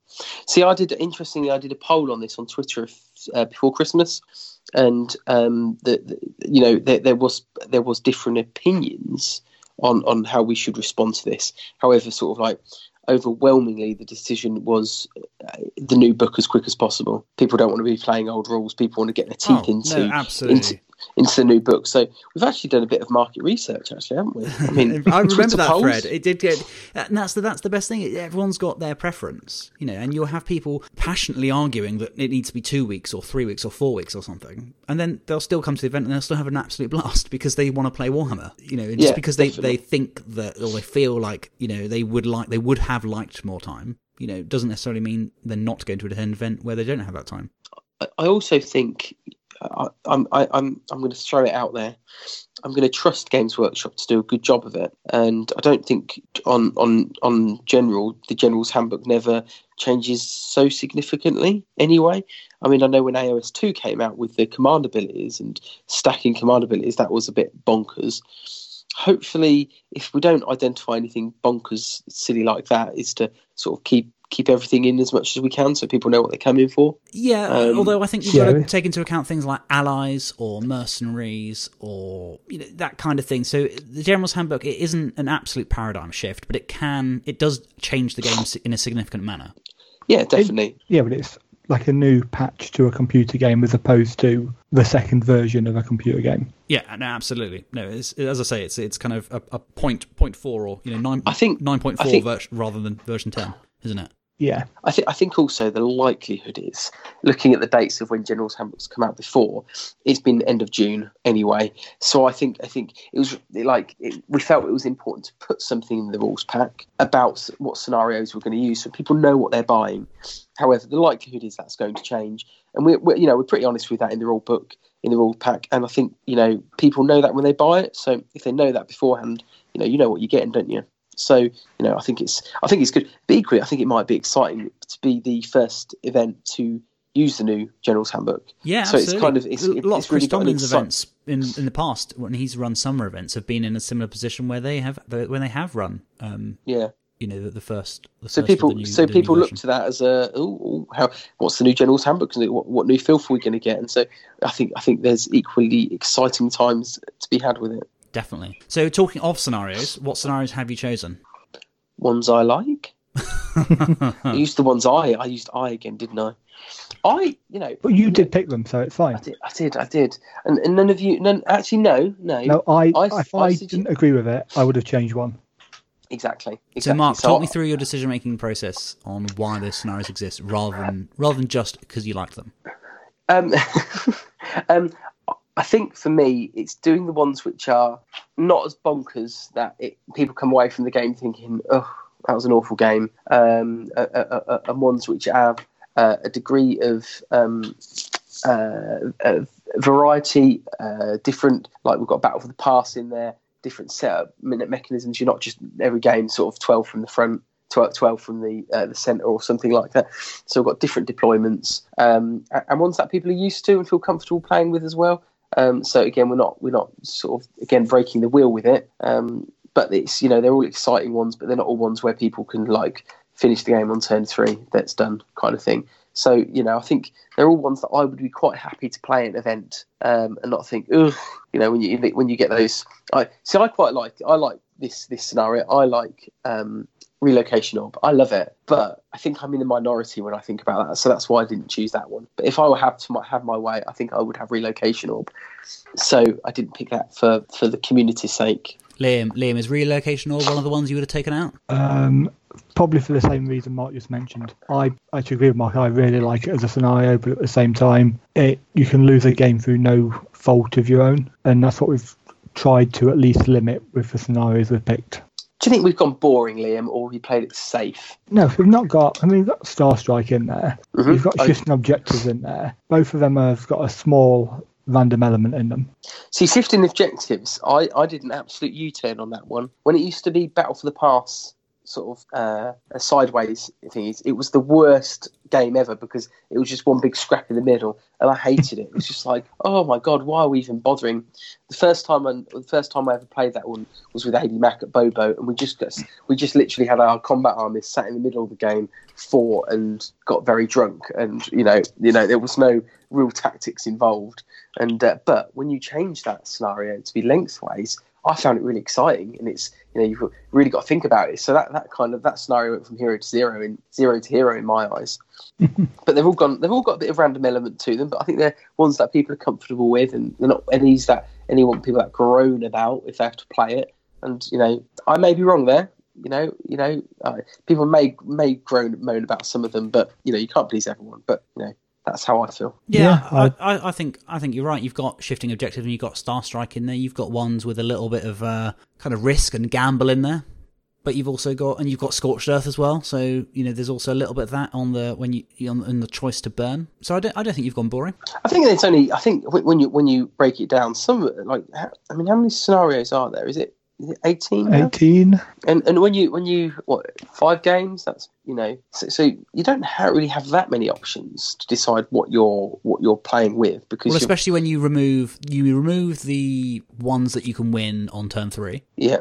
See, I did interestingly. I did a poll on this on Twitter uh, before Christmas, and um, the, the you know there, there was there was different opinions on on how we should respond to this. However, sort of like overwhelmingly, the decision was uh, the new book as quick as possible. People don't want to be playing old rules. People want to get their teeth Oh, into no, absolutely. into into the new book. So we've actually done a bit of market research, actually, haven't we? I mean, I remember that polls. thread. It did get, and that's the that's the best thing. Everyone's got their preference, you know, and you'll have people passionately arguing that it needs to be two weeks or three weeks or four weeks or something, and then they'll still come to the event and they'll still have an absolute blast because they want to play Warhammer, you know, and just Yeah, because they definitely. they think that or they feel like you know they would like they would have liked more time. You know, doesn't necessarily mean they're not going to attend an event where they don't have that time. I also think I, I'm I, I'm I'm going to throw it out there. I'm going to trust Games Workshop to do a good job of it, and I don't think on on on general the General's Handbook never changes so significantly. Anyway, I mean I know when AOS two came out with the command abilities and stacking command abilities, that was a bit bonkers. Hopefully, if we don't identify anything bonkers silly like that, is to sort of keep keep everything in as much as we can so people know what they're coming for. Yeah, Um, although I think you've yeah. got to take into account things like allies or mercenaries or you know that kind of thing. So the General's Handbook it isn't an absolute paradigm shift, but it can it does change the game in a significant manner. Yeah, definitely. Yeah, but it's like a new patch to a computer game as opposed to the second version of a computer game. Yeah, no, absolutely. No, it's, as I say, it's it's kind of a, a point point four or you know nine I think- nine point I four think- version rather than version ten, isn't it? Yeah. I think I think also the likelihood is looking at the dates of when General's Handbooks come out before, it's been end of June anyway. So I think I think it was like it, we felt it was important to put something in the rules pack about what scenarios we're going to use, so people know what they're buying. However, the likelihood is that's going to change, and we're, we're you know we're pretty honest with that in the rule book in the rule pack, and I think you know people know that when they buy it. So if they know that beforehand, you know you know what you're getting, don't you? So you know, I think it's I think it's good. But equally, I think it might be exciting to be the first event to use the new General's Handbook. Yeah, So it's kind of- it's- a it- lot it's of Chris really Tomlin's events in in the past when he's run summer events have been in a similar position where they have when they have run. Um, Yeah. you know the, the first. The So first people, new, so people look to that as a, ooh, how, what's the new General's Handbook? What, what new filth are we going to get? And so I think, I think there's equally exciting times to be had with it. Definitely. So talking of scenarios, what scenarios have you chosen? Ones I like. I used the ones I, I used I again, didn't I? I, you know, But you did pick them, so it's fine. I did, I did, I did, and, and none of you, none, actually, no, no, No, I, I- if I I, didn't agree with it, I would have changed one. exactly, exactly. So Mark, So talk I- me through your decision making process on why those scenarios exist, rather than rather than just because you like them. Um, um, I think for me, it's doing the ones which are not as bonkers that it, people come away from the game thinking, "Oh, that was an awful game," um, uh, uh, uh, and ones which have uh, a degree of um, uh, variety, uh, different. Like we've got Battle for the Pass in there, different setup minute mechanisms. You're not just every game sort of twelve from the front. 12, 12 from the uh, the center or something like that. So we've got different deployments um, and ones that people are used to and feel comfortable playing with as well. Um, so again, we're not we're not sort of again breaking the wheel with it. Um, but it's you know they're all exciting ones, but they're not all ones where people can like finish the game on turn three. That's done kind of thing. So you know I think they're all ones that I would be quite happy to play an event um, and not think ugh. You know when you when you get those. I see. I quite like I like this this scenario. I like um, relocation orb. I love it, but I think I'm in the minority when I think about that. So that's why I didn't choose that one. But if I were have to have my way, I think I would have relocation orb. So I didn't pick that for for the community's sake. Liam, Liam, is relocation orb one of the ones you would have taken out? Um, probably for the same reason Mark just mentioned. I actually agree with Mark. I really like it as a scenario, but at the same time, it you can lose a game through no fault of your own, and that's what we've tried to at least limit with the scenarios we've picked. Do you think we've gone boring, Liam, or have you played it safe? No, we've not got. I mean, we've got Star Strike in there. Mhm. We've got I- shifting objectives in there. Both of them have got a small random element in them. See, shifting objectives, I, I did an absolute U turn on that one. When it used to be Battle for the Pass, sort of uh, a sideways thing, it was the worst game ever because it was just one big scrap in the middle, and I hated it. It was just like, oh my god, why are we even bothering? The first time, I, the first time I ever played that one was with Amy Mack at Bobo, and we just got, we just literally had our combat armies sat in the middle of the game, fought and got very drunk, and you know, you know, there was no real tactics involved. And uh, but when you change that scenario to be lengthways, I found it really exciting, and it's you know you've really got to think about it. So that, that kind of that scenario went from hero to zero in zero to hero in my eyes. but they've all gone they've all got a bit of random element to them. But I think they're ones that people are comfortable with, and they're not any that anyone people that groan about if they have to play it. And you know I may be wrong there. You know, you know, uh, people may may groan moan about some of them, but you know you can't please everyone. But you know that's how I feel. Yeah, Yeah, I, I, I think I think you're right. You've got shifting objectives and you've got Star Strike in there. You've got ones with a little bit of uh, kind of risk and gamble in there. But you've also got and you've got Scorched Earth as well. So you know there's also a little bit of that on the when you on, on the choice to burn. So I don't I don't think you've gone boring. I think it's only. I think when you when you break it down, some like I mean, how many scenarios are there? Is it is eighteen? now? 18. And and when you when you what five games? That's you know. So, so you don't ha- really have that many options to decide what you're what you're playing with because Well, especially when you remove you remove the ones that you can win on turn three, yeah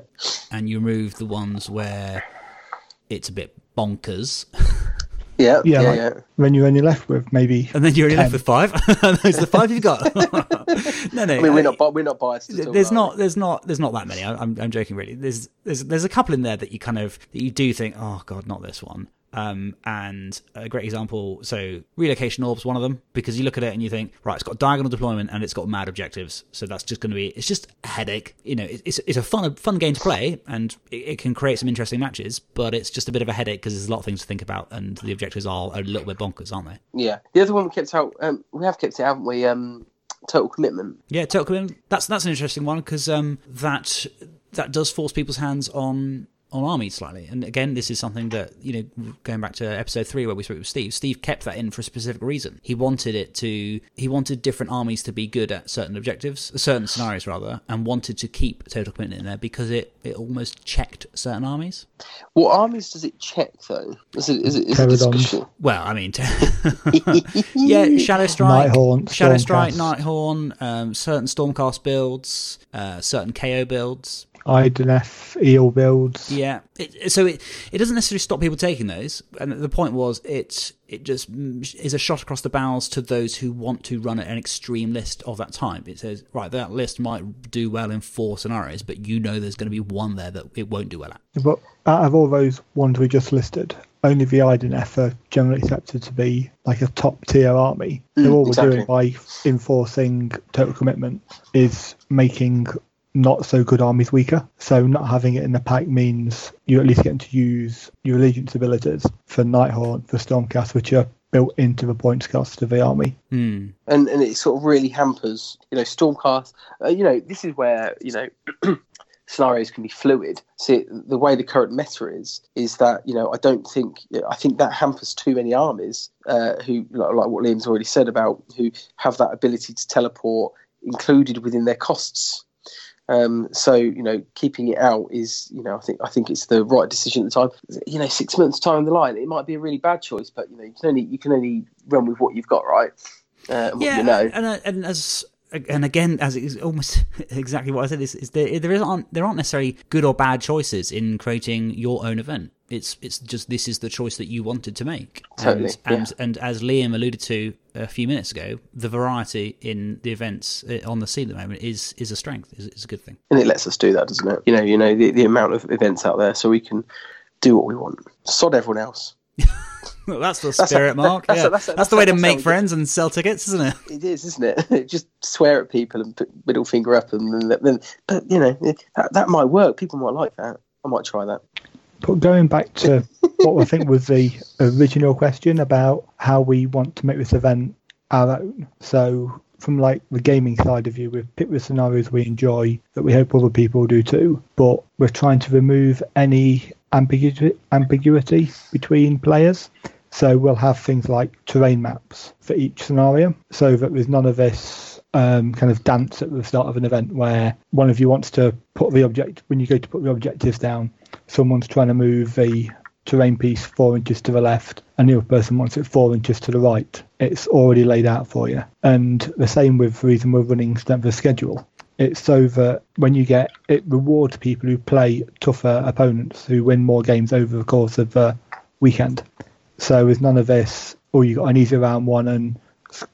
and you remove the ones where it's a bit bonkers, yeah Yeah, yeah like- yeah. When you're only left with maybe. and then you're only left with five. Those are the five you've got. no, no. I mean, we're uh, not we're not biased. At all, there's are not we? there's not there's not that many I- I'm, I'm joking really there's there's there's a couple in there that you kind of that you do think oh god not this one um and a great example so relocation orbs one of them because you look at it and you think right it's got diagonal deployment and it's got mad objectives so that's just going to be it's just a headache you know it's it's a fun fun game to play and it, it can create some interesting matches but it's just a bit of a headache because there's a lot of things to think about and the objectives are a little bit bonkers aren't they Yeah, the other one we kept out. Um, we have kept it, haven't we? Um, total commitment. Yeah, total commitment. That's that's an interesting one because um, that that does force people's hands on on armies slightly. And again, this is something that you know, going back to episode three where we spoke with Steve. Steve kept that in for a specific reason. He wanted it to. He wanted different armies to be good at certain objectives, certain scenarios rather, and wanted to keep total commitment in there because it it almost checked certain armies. What armies does it check though? Is it is it is it discussion? Well, I mean, yeah, Shadow Strike, Nighthaunt, Shadow Strike, Stormcast. Nighthaunt, um, certain Stormcast builds, uh, certain KO builds. Idoneth, eel builds. Yeah, it, so it it doesn't necessarily stop people taking those, and the point was it it just is a shot across the bows to those who want to run an extreme list of that type. It says right that list might do well in four scenarios, but you know there's going to be one there that it won't do well at. But out of all those ones we just listed, only the Idoneth are generally accepted to be like a top tier army. Mm, so all we're doing by enforcing total commitment is making not so good armies weaker. So not having it in the pack means you're at least getting to use your allegiance abilities for Nighthaunt, for Stormcast, which are built into the points cost of the army. Hmm. and and it sort of really hampers you know stormcast uh, you know this is where you know scenarios can be fluid see the way the current meta is is that you know i don't think i think that hampers too many armies uh, who like, like what liam's already said about who have that ability to teleport included within their costs um, so you know, keeping it out is you know I think I think it's the right decision at the time. You know, six months time in the line, it might be a really bad choice, but you know you can only you can only run with what you've got, right? Uh, Yeah, you know. and and as and again, as it is almost exactly what I said, is, is there there aren't there aren't necessarily good or bad choices in creating your own event. It's it's just this is the choice that you wanted to make. Totally, and, and, yeah. and as Liam alluded to a few minutes ago, the variety in the events uh, on the scene at the moment is is a strength. is, is a good thing. and it lets us do that, doesn't it? You know, you know the, the amount of events out there, so we can do what we want. Sod everyone else. Well, that's the That's a- spirit, Mark. that's a- that's a- that's, that's the way to make friends and sell tickets, isn't it? It is, isn't it? Just swear at people and put middle finger up, and then, then but you know that, that might work. People might like that. I might try that. But going back to what I think was the original question about how we want to make this event our own. So from like the gaming side of you, we've picked the scenarios we enjoy that we hope other people do too. But we're trying to remove any ambiguity, ambiguity between players. So we'll have things like terrain maps for each scenario, so that there's none of this um, kind of dance at the start of an event where one of you wants to put the object when you go to put the objectives down, someone's trying to move the terrain piece four inches to the left and the other person wants it four inches to the right. It's already laid out for you. And the same with the reason we're running the schedule. It's so that when you get it rewards people who play tougher opponents who win more games over the course of the weekend. So with none of this, oh, you got an easy round one and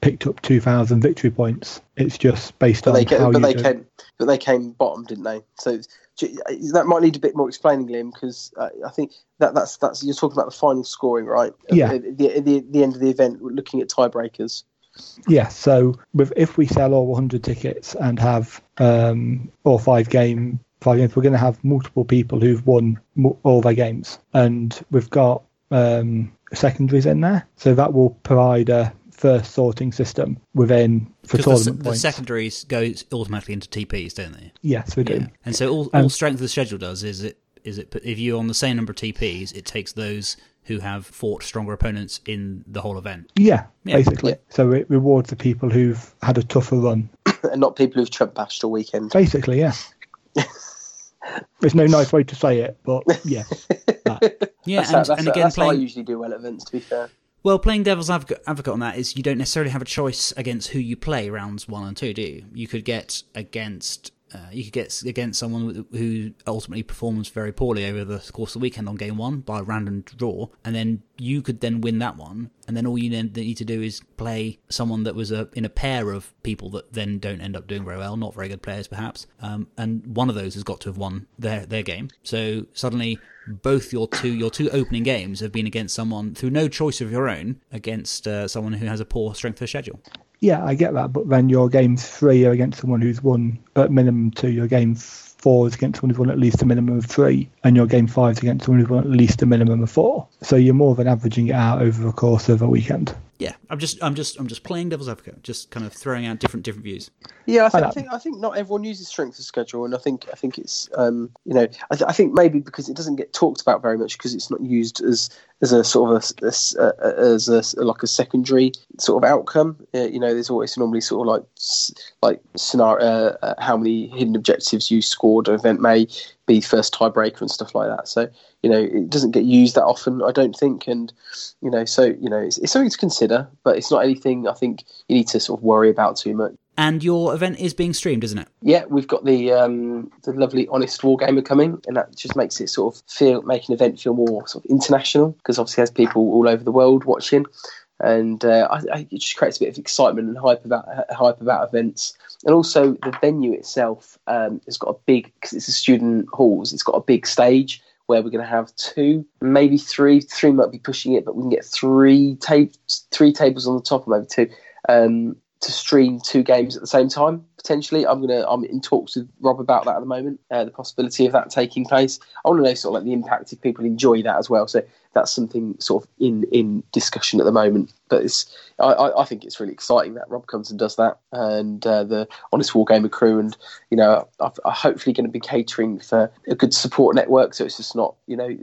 picked up 2,000 victory points. It's just based but on they how but you they do. came, but they came bottom, didn't they? So that might need a bit more explaining, Liam, because uh, I think that that's that's you're talking about the final scoring, right? Yeah. At the, at the, the end of the event, looking at tiebreakers. Yeah, so with, if we sell all 100 tickets and have um, all five game five games, we're going to have multiple people who've won all their games, and we've got um, secondaries in there, so that will provide a first sorting system within for Because the, tournament the secondaries goes automatically into TPs, don't they? yes, we do. Yeah. And so all, Um, strength of the schedule does is it is it if you're on the same number of TPs, it takes those who have fought stronger opponents in the whole event. Yeah, Yeah. basically. Yeah. So it rewards the people who've had a tougher run. and not people who've trump bashed all weekend. Basically, yeah. There's no nice way to say it, but yeah. Yeah, That's, and, how, that's, and how- again, that's how I usually do well at events. To be fair, well, playing devil's advocate, on that is you don't necessarily have a choice against who you play rounds one and two, do you? You could get against. Uh, you could get against someone who ultimately performs very poorly over the course of the weekend on game one by a random draw, and then you could then win that one, and then all you need to do is play someone that was a, in a pair of people that then don't end up doing very well, not very good players perhaps, um, and one of those has got to have won their their game. So suddenly both your two your two opening games have been against someone through no choice of your own against uh, someone who has a poor strength of schedule. Yeah, I get that, but then your game three are against someone who's won at minimum two. Your game four is against someone who's won at least a minimum of three, and your game five is against someone who's won at least a minimum of four. So you're more than averaging it out over the course of a weekend. Yeah, I'm just I'm just I'm just playing devil's advocate, just kind of throwing out different different views. yeah, I think, know. I think I think not everyone uses strength of schedule, and I think I think it's um, you know I, th- I think maybe because it doesn't get talked about very much because it's not used as as a sort of a, a s- a- a- as a like a secondary sort of outcome. Uh, you know, there's always normally sort of like like scenario uh, uh, how many hidden objectives you scored. An event may be first tiebreaker and stuff like that. So you know, it doesn't get used that often, I don't think, and you know, so you know, it's, it's something to consider, but it's not anything I think you need to sort of worry about too much. And your event is being streamed, isn't it? Yeah, we've got the um, the lovely honest wargamer coming, and that just makes it sort of feel make an event feel more sort of international because obviously there's people all over the world watching, and uh, I, I, it just creates a bit of excitement and hype about hype about events. And also the venue itself um, has got a big because it's a student halls. It's got a big stage where we're going to have two, maybe three. Three might be pushing it, but we can get three ta- three tables on the top, or maybe two. Um, to stream two games at the same time potentially. I'm gonna I'm in talks with Rob about that at the moment. Uh, the possibility of that taking place. I want to know sort of like the impact if people enjoy that as well. So that's something sort of in in discussion at the moment. But it's I, I think it's really exciting that Rob comes and does that, and uh, the Honest Wargamer crew, and you know I'm hopefully going to be catering for a good support network. So it's just not you know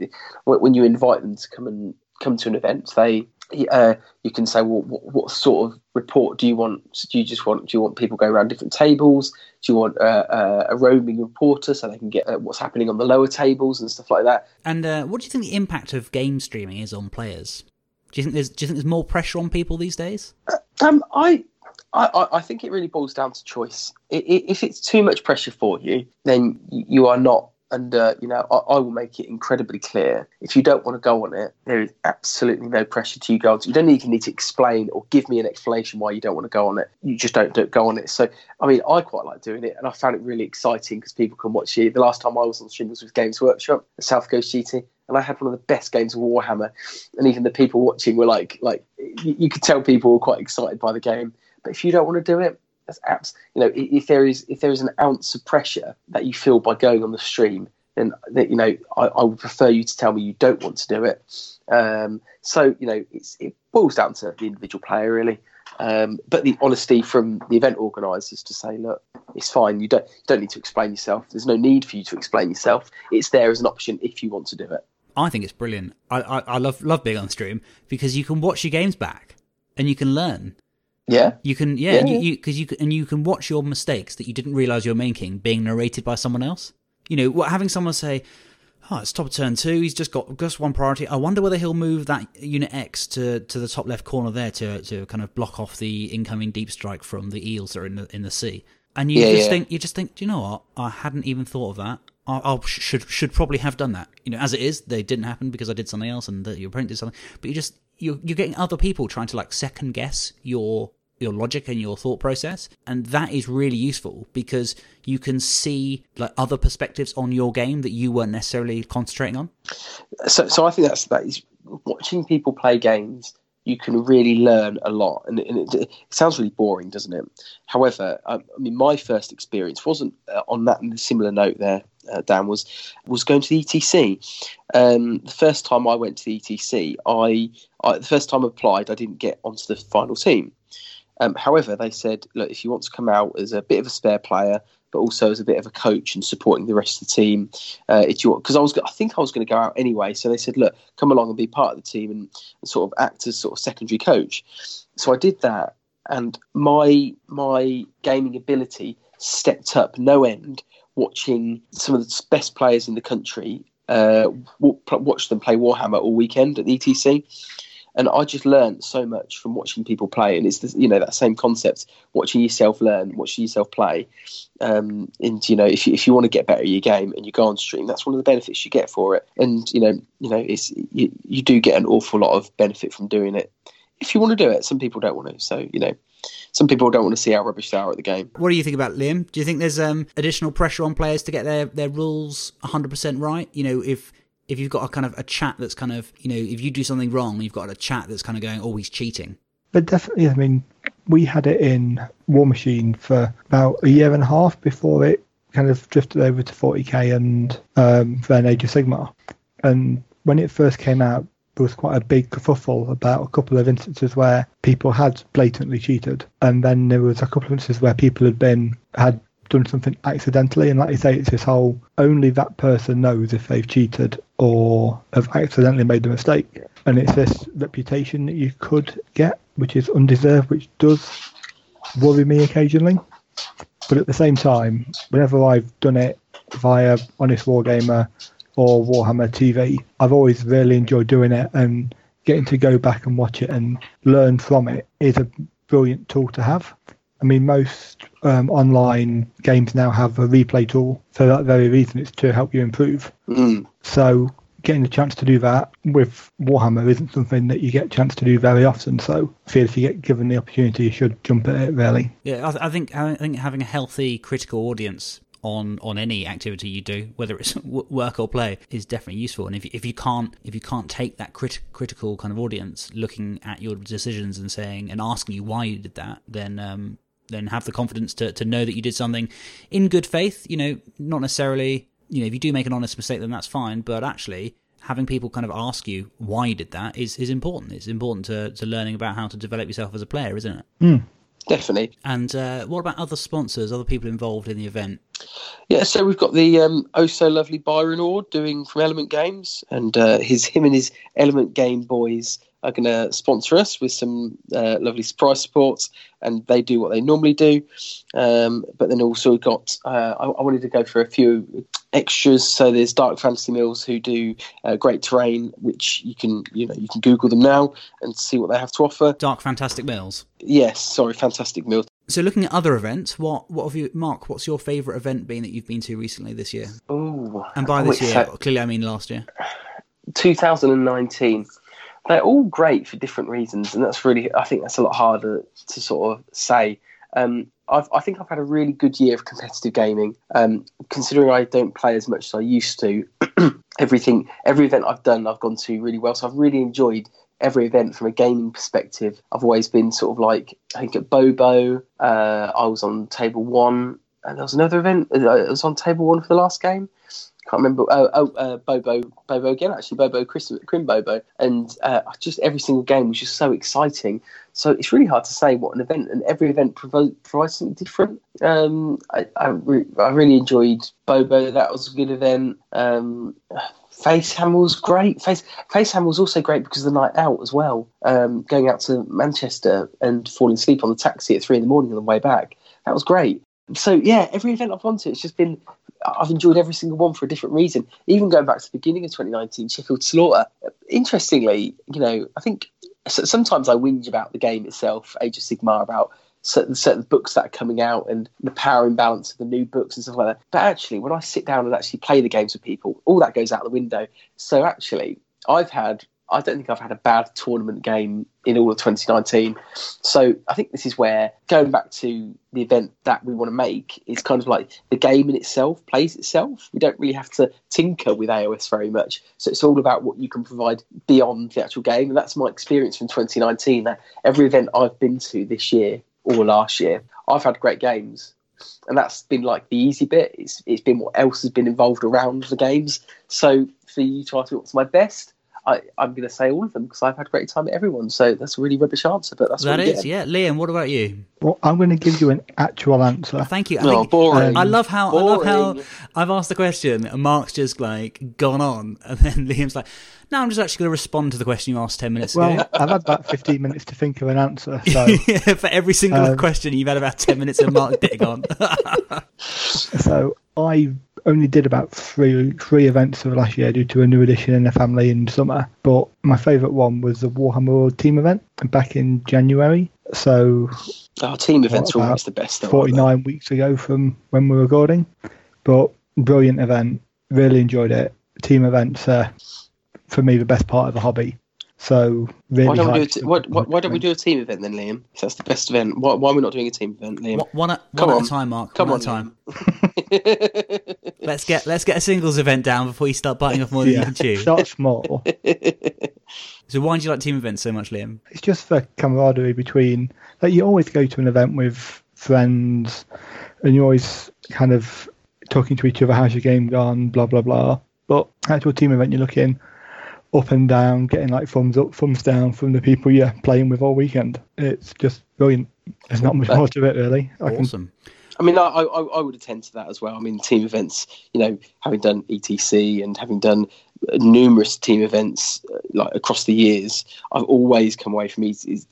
when you invite them to come and come to an event, they uh, you can say, well, what, what, sort of report do you want? Do you just want? Do you want people go around different tables? Do you want uh, uh, a roaming reporter so they can get uh, what's happening on the lower tables and stuff like that? And uh, what do you think the impact of game streaming is on players? Do you think there's do you think there's more pressure on people these days? Um, I, I, I think it really boils down to choice. If it's too much pressure for you, then you are not and uh, you know I, I, will make it incredibly clear. If you don't want to go on it there is absolutely no pressure to you on you don't even need to explain or give me an explanation why you don't want to go on it. You just don't, don't go on it. So i mean i quite like doing it and i found it really exciting because people can watch you. the last time i was on stream was with games workshop at south coast gt and I had one of the best games of Warhammer, and even the people watching were like, like you could tell people were quite excited by the game. But if you don't want to do it, that's abs. You know, if there is if there is an ounce of pressure that you feel by going on the stream, then you know I, I would prefer you to tell me you don't want to do it. Um, so you know it boils down to the individual player really. Um, but the honesty from the event organisers to say, look, it's fine. You don't you don't need to explain yourself. There's no need for you to explain yourself. It's there as an option if you want to do it. I think it's brilliant. I, I, I love love being on stream because you can watch your games back and you can learn. Yeah, you can. Yeah, yeah. you because you, you, and you can watch your mistakes that you didn't realize you're making being narrated by someone else. You know, what having someone say, "Oh, it's top of turn two. He's just got just one priority. I wonder whether he'll move that unit X to, to the top left corner there to to kind of block off the incoming deep strike from the eels that are in the in the sea." And you yeah, just think you just think, do you know what? I hadn't even thought of that. I, I should should probably have done that. You know, as it is, they didn't happen because I did something else and the, your opponent did something. But you just you're you're getting other people trying to like second guess your your logic and your thought process and that is really useful because you can see like other perspectives on your game that you weren't necessarily concentrating on so so i think that's that is watching people play games you can really learn a lot and, and it, it, sounds really boring doesn't it however i, I mean my first experience wasn't uh, on that similar note there uh, Dan was was going to the ETC. Um, the first time I went to the ETC, I, I the first time I applied, I didn't get onto the final team. Um, however, they said, look, if you want to come out as a bit of a spare player, but also as a bit of a coach and supporting the rest of the team, uh, it's your because I was I think I was going to go out anyway. So they said, look, come along and be part of the team and, and sort of act as sort of secondary coach. So I did that, and my my gaming ability stepped up no end watching some of the best players in the country uh, watch them play Warhammer all weekend at the ETC and I just learned so much from watching people play, and it's the, you know that same concept: watching yourself learn, watching yourself play. Um, and you know, if you, if you want to get better at your game and you go on stream, that's one of the benefits you get for it. And you know, you know, it's you, you do get an awful lot of benefit from doing it. If you want to do it, some people don't want to. So you know, some people don't want to see how rubbish they are at the game. What do you think about Liam? Do you think there's um, additional pressure on players to get their, their rules 100% right? You know, if if you've got a kind of a chat that's kind of you know if you do something wrong you've got a chat that's kind of going oh he's cheating. But definitely i mean we had it in Warmachine for about a year and a half before it kind of drifted over to 40k and um, then Age of Sigmar and when it first came out there was quite a big kerfuffle about a couple of instances where people had blatantly cheated. And then there was a couple of instances where people had been had done something accidentally. And like you say, it's this whole only that person knows if they've cheated or have accidentally made the mistake. And it's this reputation that you could get, which is undeserved, which does worry me occasionally. But at the same time, whenever I've done it via Honest Wargamer or Warhammer TV, I've always really enjoyed doing it and getting to go back and watch it and learn from it is a brilliant tool to have. I mean, most um, online games now have a replay tool for that very reason. It's to help you improve. Mm. So getting the chance to do that with Warhammer isn't something that you get a chance to do very often. So I feel if you get given the opportunity, you should jump at it. Really. Yeah, I, think I think having a healthy critical audience on on any activity you do, whether it's work or play, is definitely useful. And if if you can't if you can't take that crit- critical kind of audience looking at your decisions and saying and asking you why you did that, then um, then have the confidence to, to know that you did something in good faith. You know, not necessarily, you know, if you do make an honest mistake, then that's fine. But actually, having people kind of ask you why you did that is, is important. It's important to, to learning about how to develop yourself as a player, isn't it? Mm. Definitely. And uh, what about other sponsors, other people involved in the event? Yeah, so we've got the um, oh so lovely Byron Ord doing from Element Games, and uh, his him and his Element Game boys are going to sponsor us with some uh, lovely surprise support, and they do what they normally do. Um, but then also got uh, I, I, wanted to go for a few extras. So there's Dark Fantasy Mills who do uh, great terrain, which you can you know you can Google them now and see what they have to offer. Dark Fantastic Mills. Yes, sorry, Fantastic Mills. So looking at other events, what what have you, Mark? What's your favourite event been that you've been to recently this year? Oh, and by this year, clearly I mean last year. 2019 they're all great for different reasons, and that's really I think that's a lot harder to sort of say. Um, i think I've had a really good year of competitive gaming. Um, considering I don't play as much as I used to, everything, every event I've done, I've gone to really well. So I've really enjoyed every event from a gaming perspective. I've always been sort of like I think at Bobo, uh, I was on table one, and there was another event. Uh, I was on table one for the last game. Can't remember. Oh, oh uh, Bobo, Bobo again. Actually, Bobo, Chris, Crim Bobo, and uh, just every single game was just so exciting. So it's really hard to say what an event, and every event provo- provides something different. Um, I, I, re- I, really enjoyed Bobo. That was a good event. Um, Facehammer was great. Face Facehammer was also great because of the night out as well. Um, going out to Manchester and falling asleep on the taxi at three in the morning on the way back. That was great. So yeah, every event I've gone to, it's just been I've enjoyed every single one for a different reason. Even going back to the beginning of 2019, Sheffield Slaughter. Interestingly, you know, I think sometimes I whinge about the game itself, Age of Sigmar, about certain certain books that are coming out and the power imbalance of the new books and stuff like that. But actually, when I sit down and actually play the games with people, all that goes out the window. So actually, I've had I don't think I've had a bad tournament game in all of 2019. So I think this is where going back to the event that we want to make is kind of like the game in itself plays itself. We don't really have to tinker with AOS very much. So it's all about what you can provide beyond the actual game. And that's my experience from 2019 that every event I've been to this year or last year, I've had great games. And that's been like the easy bit. It's, it's been what else has been involved around the games. So for you to ask me what's my best, I, am going to say all of them because I've had a great time at everyone. So that's a really rubbish answer, but that's that is, yeah. Liam, what about you? Well, I'm going to give you an actual answer. Thank you. I no, think, boring. I love how boring. I love how I've asked the question and Mark's just like gone on, and then Liam's like, "No, I'm just actually going to respond to the question you asked ten minutes well, ago." I've had about 15 minutes to think of an answer. So yeah, for every single um, question, you've had about ten minutes of Mark bitting on. so I only did about three three events of last year due to a new addition in the family in summer. But my favourite one was the Warhammer World team event back in January. So our team events are always the best. Forty nine weeks ago from when we were recording, but brilliant event. Really enjoyed it. Team events are for me the best part of the hobby. So really, why don't, we do, t- why, why, why don't we do a team event then, Liam? If that's the best event. Why, why are we not doing a team event, Liam? One, at, one at a time, Mark. Come one on, time. let's get let's get a singles event down before you start biting off more than yeah, you can chew. Start small. so why do you like team events so much, Liam? It's just the camaraderie between. Like you always go to an event with friends, and you're always kind of talking to each other. How's your game gone? Blah blah blah. But actual team event, you're looking up and down, getting like thumbs up, thumbs down from the people you're playing with all weekend. It's just brilliant. There's not much more to it, really. I awesome. Can... I mean, I, I, I would attend to that as well. I mean, team events, you know, having done ETC and having done numerous team events uh, like across the years, I've always come away from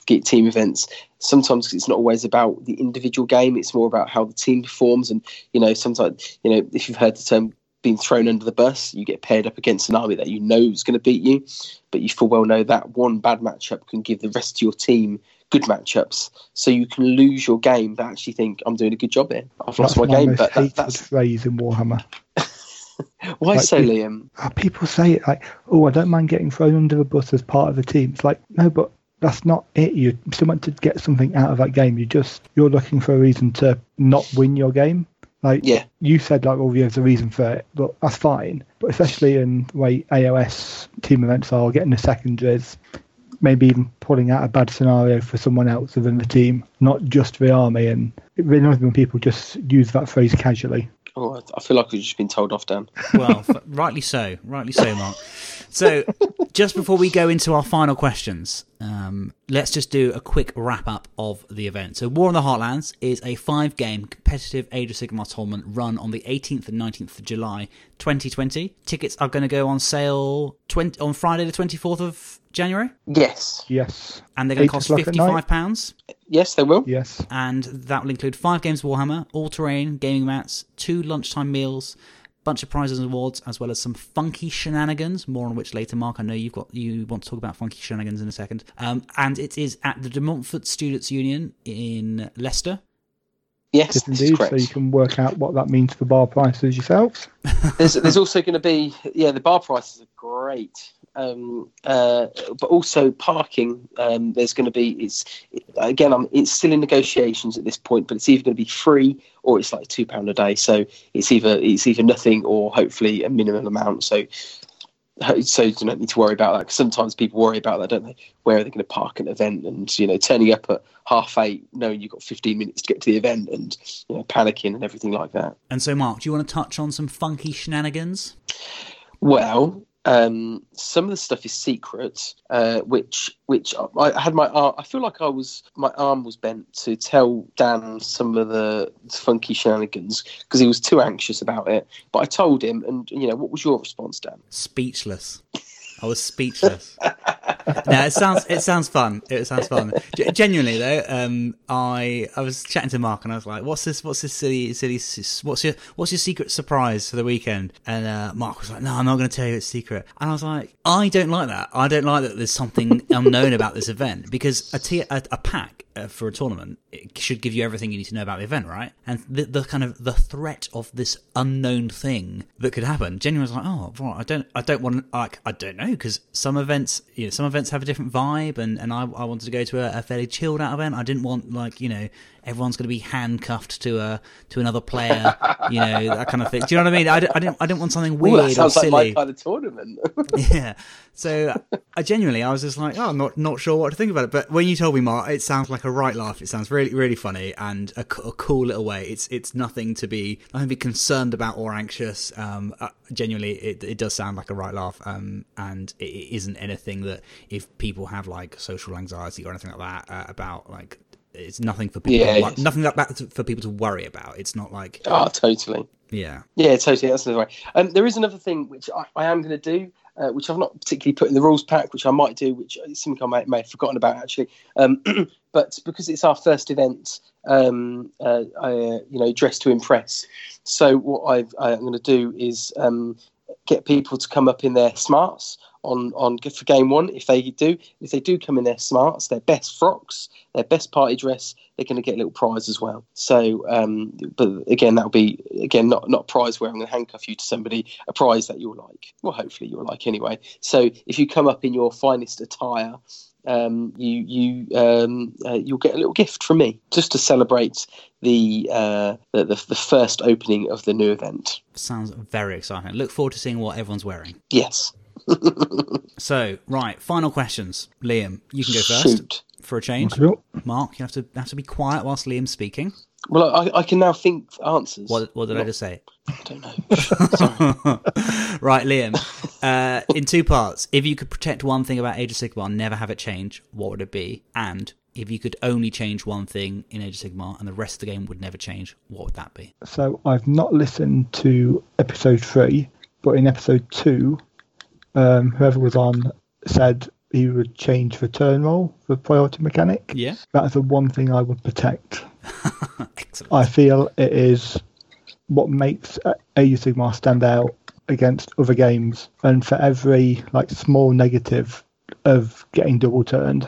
get team events. Sometimes it's not always about the individual game; it's more about how the team performs. And you know, sometimes you know, if you've heard the term being thrown under the bus. You get paired up against an army that you know is going to beat you, but you full well know that one bad matchup can give the rest of your team good matchups. So you can lose your game, but actually think I'm doing a good job here. I've lost my game, but that, that's phrase in Warhammer. Why like, so, Liam? Uh, people say it like, "Oh, I don't mind getting thrown under the bus as part of the team." It's like, no, but that's not it. You still want to get something out of that game. You just you're looking for a reason to not win your game. Like yeah. you said, like oh, there's a reason for it, but that's fine. But especially in the way AOS team events are, getting the secondaries, maybe even pulling out a bad scenario for someone else within the team, not just the army. And it really annoys when people just use that phrase casually. Oh, I feel like we've just been told off, Dan. Well, rightly so, rightly so, Mark. So, just before we go into our final questions, um, let's just do a quick wrap up of the event. So, War on the Heartlands is a five game competitive Age of Sigmar tournament run on the 18th and 19th of July 2020. Tickets are going to go on sale 20, on Friday, the 24th of January? Yes. Yes. And they're going to cost £55? Yes, they will. Yes. And that will include five games of Warhammer, all terrain, gaming mats, two lunchtime meals, bunch of prizes and awards, as well as some funky shenanigans. More on which later, Mark. I know you've got you want to talk about funky shenanigans in a second. Um, and it is at the De Montfort Students Union in Leicester. Yes, yes indeed. So you can work out what that means for bar prices yourselves. there's, there's also going to be yeah, the bar prices are great. Um, uh, but also parking. Um, there's going to be it's again. I'm, it's still in negotiations at this point, but it's either going to be free or it's like two pound a day. So it's either it's either nothing or hopefully a minimum amount. So so you don't need to worry about that. Because sometimes people worry about that, don't they? Where are they going to park an event, and you know, turning up at half eight, knowing you've got 15 minutes to get to the event, and you know, panicking and everything like that. And so, Mark, do you want to touch on some funky shenanigans? Well, um, some of the stuff is secret, uh, which which I, I had my arm. I feel like I was my arm was bent to tell Dan some of the funky shenanigans because he was too anxious about it. But I told him, and you know, what was your response, Dan? Speechless. I was speechless. no, it sounds it sounds fun. It sounds fun. G- genuinely though, um, I I was chatting to Mark and I was like, "What's this? What's this silly silly? What's your what's your secret surprise for the weekend?" And uh, Mark was like, "No, I'm not going to tell you it's secret." And I was like, "I don't like that. I don't like that. There's something unknown about this event because a, t- a, a pack Uh, for a tournament it should give you everything you need to know about the event, right? And the, the kind of the threat of this unknown thing that could happen. Genuinely was like, oh, well, I don't, I don't want, like, I don't know, because some events, you know, some events have a different vibe, and and I, I wanted to go to a, a fairly chilled out event. I didn't want like, you know, everyone's going to be handcuffed to a to another player, you know, that kind of thing. Do you know what I mean? I, I didn't, I didn't want something weird Ooh, that sounds or silly. like my kind of tournament. yeah. So I genuinely, I was just like, oh, I'm not not sure what to think about it. But when you told me, Mark, it sounds like a right laugh. It sounds really really funny and a, a cool little way. It's it's nothing to be nothing to be concerned about or anxious. Um, uh, genuinely, it it does sound like a right laugh. Um, and it, it isn't anything that if people have like social anxiety or anything like that uh, about like it's nothing for people. Yeah, it's- nothing like that for people to worry about. It's not like oh, totally. yeah. Yeah, totally. That's another way. Um, there is another thing which I, I am going to do, uh, which I've not particularly put in the rules pack, which I might do, which is something I may, may have forgotten about actually. Um, but because it's our first event, um, uh, I, uh, you know, dress to impress. So what I've, I'm going to do is um, get people to come up in their smarts on on for game one. If they do, if they do come in their smarts, their best frocks, their best party dress, they're going to get a little prize as well. So, um, but again, that'll be again not not prize where I'm going to handcuff you to somebody, a prize that you'll like. Well, hopefully you'll like anyway. So if you come up in your finest attire. Um, you you um, uh, you'll get a little gift from me just to celebrate the, uh, the the the first opening of the new event. Sounds very exciting. Look forward to seeing what everyone's wearing. Yes, So, right, final questions. Liam, you can go first shoot. for a change. Cool. Mark, you have to have to be quiet whilst Liam's speaking. Well, I, I can now think answers. What what did I just say? I don't know. Right, Liam. Uh, in two parts, if you could protect one thing about Age of Sigmar, and never have it change, what would it be? And if you could only change one thing in Age of Sigmar and the rest of the game would never change, what would that be? So I've not listened to episode three, but in episode two, um, whoever was on said he would change the turn roll for priority mechanic. Yeah. That's the one thing I would protect. Excellent. I feel it is what makes of Sigmar stand out against other games. And for every like small negative of getting double turned,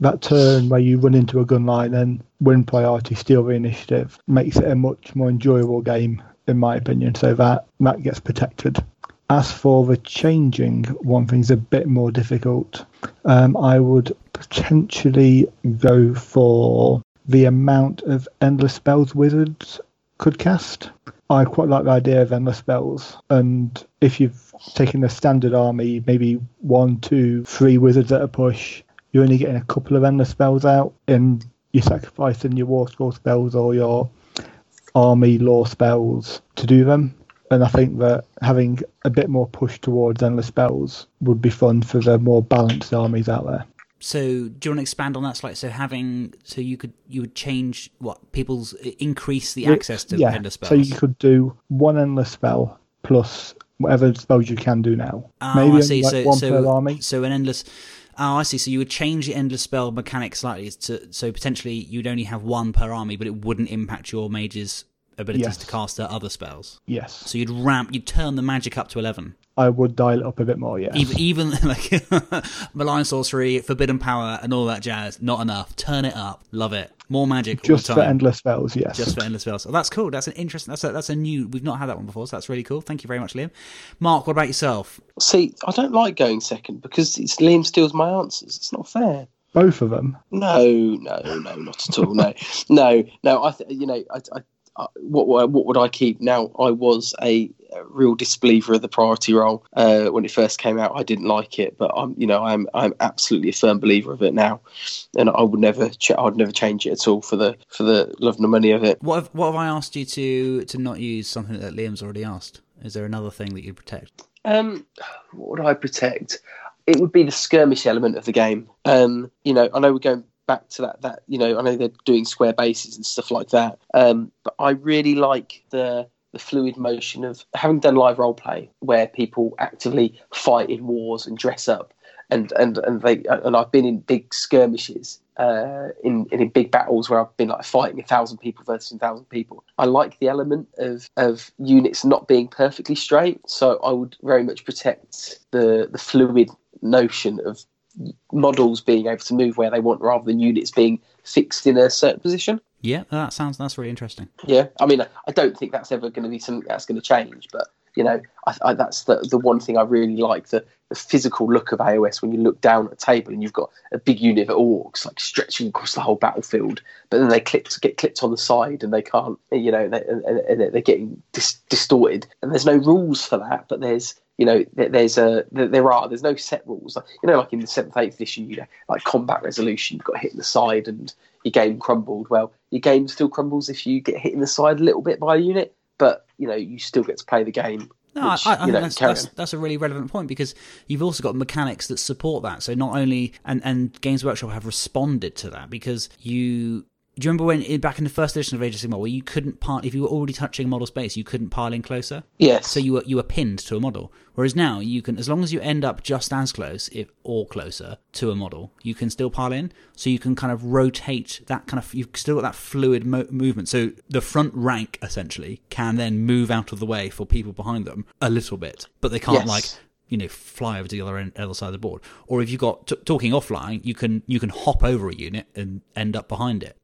that turn where you run into a gun line and win priority, steal the initiative, makes it a much more enjoyable game, in my opinion. So that that gets protected. As for the changing, one thing's a bit more difficult. Um, I would potentially go for the amount of endless spells wizards could cast. I quite like the idea of endless spells, and if you've taken a standard army, maybe one, two, three wizards at a push, you're only getting a couple of endless spells out, and you're sacrificing your war scroll spells or your army lore spells to do them. And I think that having a bit more push towards endless spells would be fun for the more balanced armies out there. So, do you want to expand on that slightly? So, having so you could you would change what people's increase the access to yeah, endless spells. so you could do one endless spell plus whatever spells you can do now. Oh, Maybe I see. like so, one so, per army. so an endless. Oh, I see. So you would change the endless spell mechanic slightly to so potentially you'd only have one per army, but it wouldn't impact your mage's abilities Yes. to cast their other spells. Yes, So you'd ramp, you'd turn the magic up to eleven. I would dial it up a bit more. Yeah, Even, even like malign sorcery, forbidden power, and all that jazz. Not enough. Turn it up. Love it. More magic just all for the time. endless spells. Yes, just for endless spells. Oh, that's cool. That's an interesting. That's a, that's a new. We've not had that one before, so that's really cool. Thank you very much, Liam. Mark, what about yourself? See, I don't like going second because it's Liam steals my answers. It's not fair. both of them. No, no, no, not at all. No, no, no. I, th- you know, I, I, I, what what what would I keep? Now, I was a a real disbeliever of the priority roll uh, when it first came out. I didn't like it, but I'm you know I'm I'm absolutely a firm believer of it now, and I would never ch- I'd never change it at all for the for the love and the money of it. What have, what have I asked you to to not use something that Liam's already asked? Is there another thing that you'd protect? Um, what would I protect? It would be the skirmish element of the game. Um, you know, I know we're going back to that. That you know, I know they're doing square bases and stuff like that. Um, but I really like the the fluid motion of having done live role play where people actively fight in wars and dress up and and and they and I've been in big skirmishes uh, in in big battles where I've been like fighting a thousand people versus a thousand people. I like the element of of units not being perfectly straight, so I would very much protect the the fluid notion of models being able to move where they want rather than units being fixed in a certain position. Yeah, that sounds that's really interesting. Yeah, I mean, I don't think that's ever going to be something that's going to change, but you know, I, I, that's the the one thing I really like the the physical look of AOS when you look down at a table and you've got a big unit of orcs like stretching across the whole battlefield, but then they clip get clipped on the side and they can't, you know, they, and, and they're getting dis- distorted. And there's no rules for that, but there's you know, there's a there are there's no set rules. Like, you know, like in the seventh, eighth edition, you know, like combat resolution, you've got hit in the side and your game crumbled. Well, your game still crumbles if you get hit in the side a little bit by a unit, but you know, you still get to play the game no, which, I, I think know, that's, that's, that's, a really relevant point because you've also got mechanics that support that. So not only and and Games Workshop have responded to that because you do you remember when back in the first edition of Age of Sigmar where you couldn't part if you were already touching a model space you couldn't pile in closer? Yes. So you were you were pinned to a model. Whereas now you can as long as you end up just as close if or closer to a model, you can still pile in. So you can kind of rotate that kind of you've still got that fluid mo- movement. So the front rank essentially can then move out of the way for people behind them a little bit, but they can't yes. like you know fly over to the other end, other side of the board. Or if you've got t- talking offline, you can you can hop over a unit and end up behind it.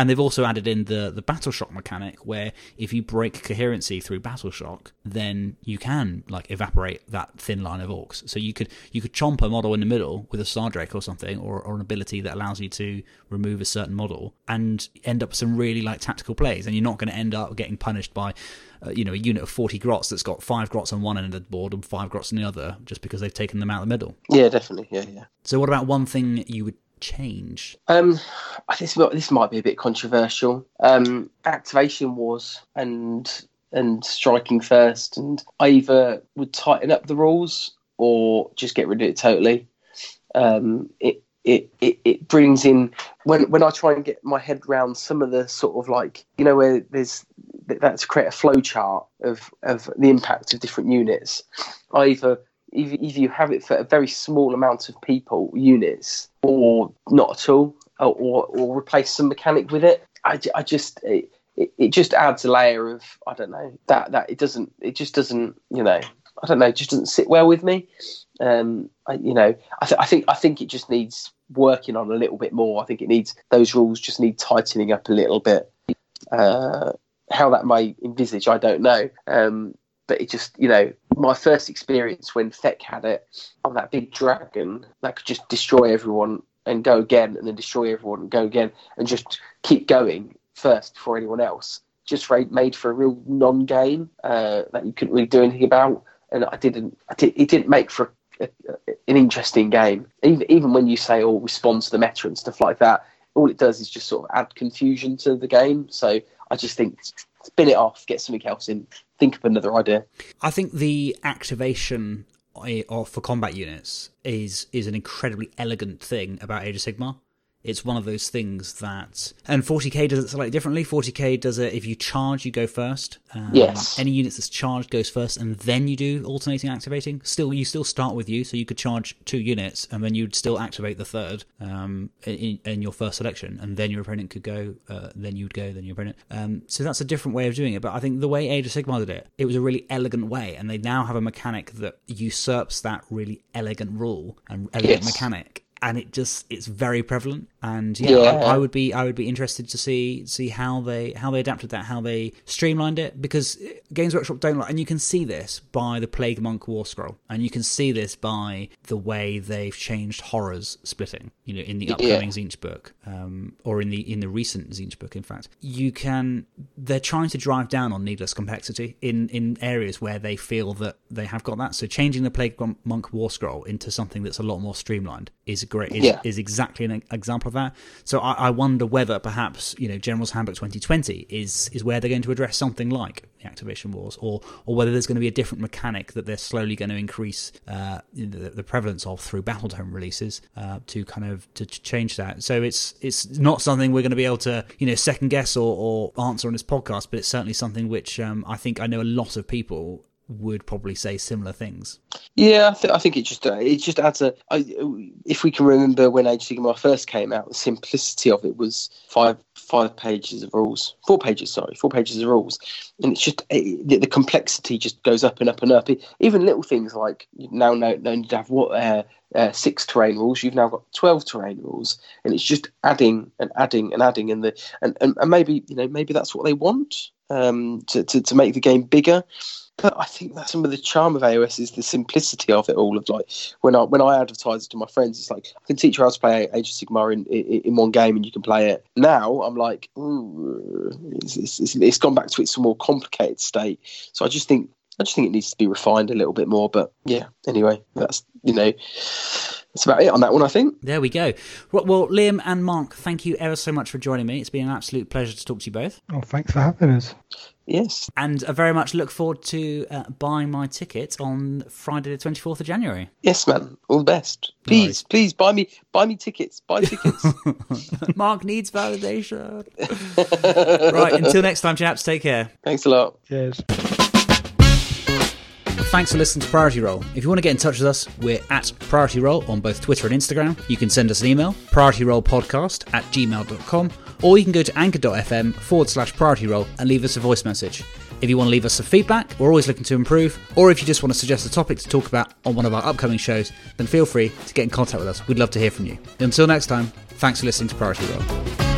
And they've also added in the the battle shock mechanic, where if you break coherency through battle shock, then you can like evaporate that thin line of orcs. So you could you could chomp a model in the middle with a Stardrake or something, or, or an ability that allows you to remove a certain model, and end up with some really like tactical plays. And you're not going to end up getting punished by uh, you know, a unit of 40 grots that's got five grots on one end of the board and five grots on the other just because they've taken them out of the middle. Yeah, definitely. Yeah, yeah. So, what about one thing you would change? Um, this this might be a bit controversial. Um, activation wars and and striking first, and I either would tighten up the rules or just get rid of it totally. Um, it, it it it brings in when when I try and get my head around some of the sort of like you know where there's that's create a flow chart of of the impact of different units. I either if, if you have it for a very small amount of people units or not at all or, or, replace some mechanic with it i, I just it, it, just adds a layer of i don't know that that it doesn't it just doesn't you know i don't know it just doesn't sit well with me. Um I, you know I, th- I think i think it just needs working on a little bit more. I think it needs those rules just need tightening up a little bit. Uh how that may envisage i don't know. Um but it just you know my first experience when Feck had it on that big dragon that could just destroy everyone and go again and then destroy everyone and go again and just keep going first before anyone else. Just made for a real non-game uh, that you couldn't really do anything about and I didn't I it didn't make for a, a, an interesting game. Even, even when you say oh respond to the meta and stuff like that all it does is just sort of add confusion to the game. So I just think spin it off get something else in think of another idea. I think the activation eh, for combat units is is an incredibly elegant thing about Age of Sigmar. It's one of those things that, and 40k does it slightly differently. 40k does it if you charge, you go first. Um, yes. Any units that's charged goes first, and then you do alternating activating. Still, you still start with you, so you could charge two units, and then you'd still activate the third um, in, in, your first selection, and then your opponent could go. Uh, then you'd go, then your opponent. Um, so that's a different way of doing it. But I think the way Age of Sigmar did it, it was a really elegant way, and they now have a mechanic that usurps that really elegant rule and elegant yes. mechanic and it just it's very prevalent. And yeah, yeah. I, I, would be i would be interested to see see how they how they adapted that how they streamlined it. Because games workshop don't like and you can see this by the plague monk war scroll and you can see this by the way they've changed horrors splitting you know, in the upcoming yeah. Tzeentch book, um, or in the in the recent Tzeentch book, in fact, you can. They're trying to drive down on needless complexity in in areas where they feel that they have got that. So changing the Plague Monk War Scroll into something that's a lot more streamlined is great. Is, yeah. is exactly an example of that. So I, I wonder whether perhaps you know General's Handbook 2020 is is where they're going to address something like the activation wars, or or whether there's going to be a different mechanic that they're slowly going to increase uh, the, the, prevalence of through Battletome releases uh, to kind of to change that. So it's it's not something we're going to be able to you know second guess or, or answer on this podcast, but it's certainly something which um, I think I know a lot of people would probably say similar things. Yeah, I, th- I think it just uh, it just adds a. I, if we can remember when Age Sigmar first came out, the simplicity of it was five five pages of rules, four pages, sorry, four pages of rules, and it's just it, the, complexity just goes up and up and up. It, even little things like now no no need to have what. Uh, uh, six terrain rules. You've now got twelve terrain rules, and it's just adding and adding and adding. And the and, and, and maybe you know maybe that's what they want um, to, to to make the game bigger. But I think that's some of the charm of AOS is the simplicity of it all. Of like when I when I advertise it to my friends, it's like I can teach you how to play Age of Sigmar in, in, in one game and you can play it. Now I'm like, it's, it's, it's gone back to its more complicated state. So I just think I just think it needs to be refined a little bit more. But yeah, anyway, that's you know that's about it on that one, I think. There we go. Well, well, Liam and Mark, thank you ever so much for joining me. It's been an absolute pleasure to talk to you both. Oh, thanks for having us. Yes. And I very much look forward to uh, buying my ticket on Friday the 24th of January. Yes, man. All the best. Please, nice. please buy me buy me tickets. Buy tickets. Mark needs validation. right, until next time, chaps, take care. Thanks a lot. Cheers. Thanks for listening to Priority Roll. If you want to get in touch with us, we're at Priority Roll on both Twitter and Instagram. You can send us an email, priorityrollpodcast at gmail.com, or you can go to anchor.fm forward slash priority roll and leave us a voice message. If you want to leave us some feedback, we're always looking to improve, or if you just want to suggest a topic to talk about on one of our upcoming shows, then feel free to get in contact with us. We'd love to hear from you. Until next time, thanks for listening to Priority Roll.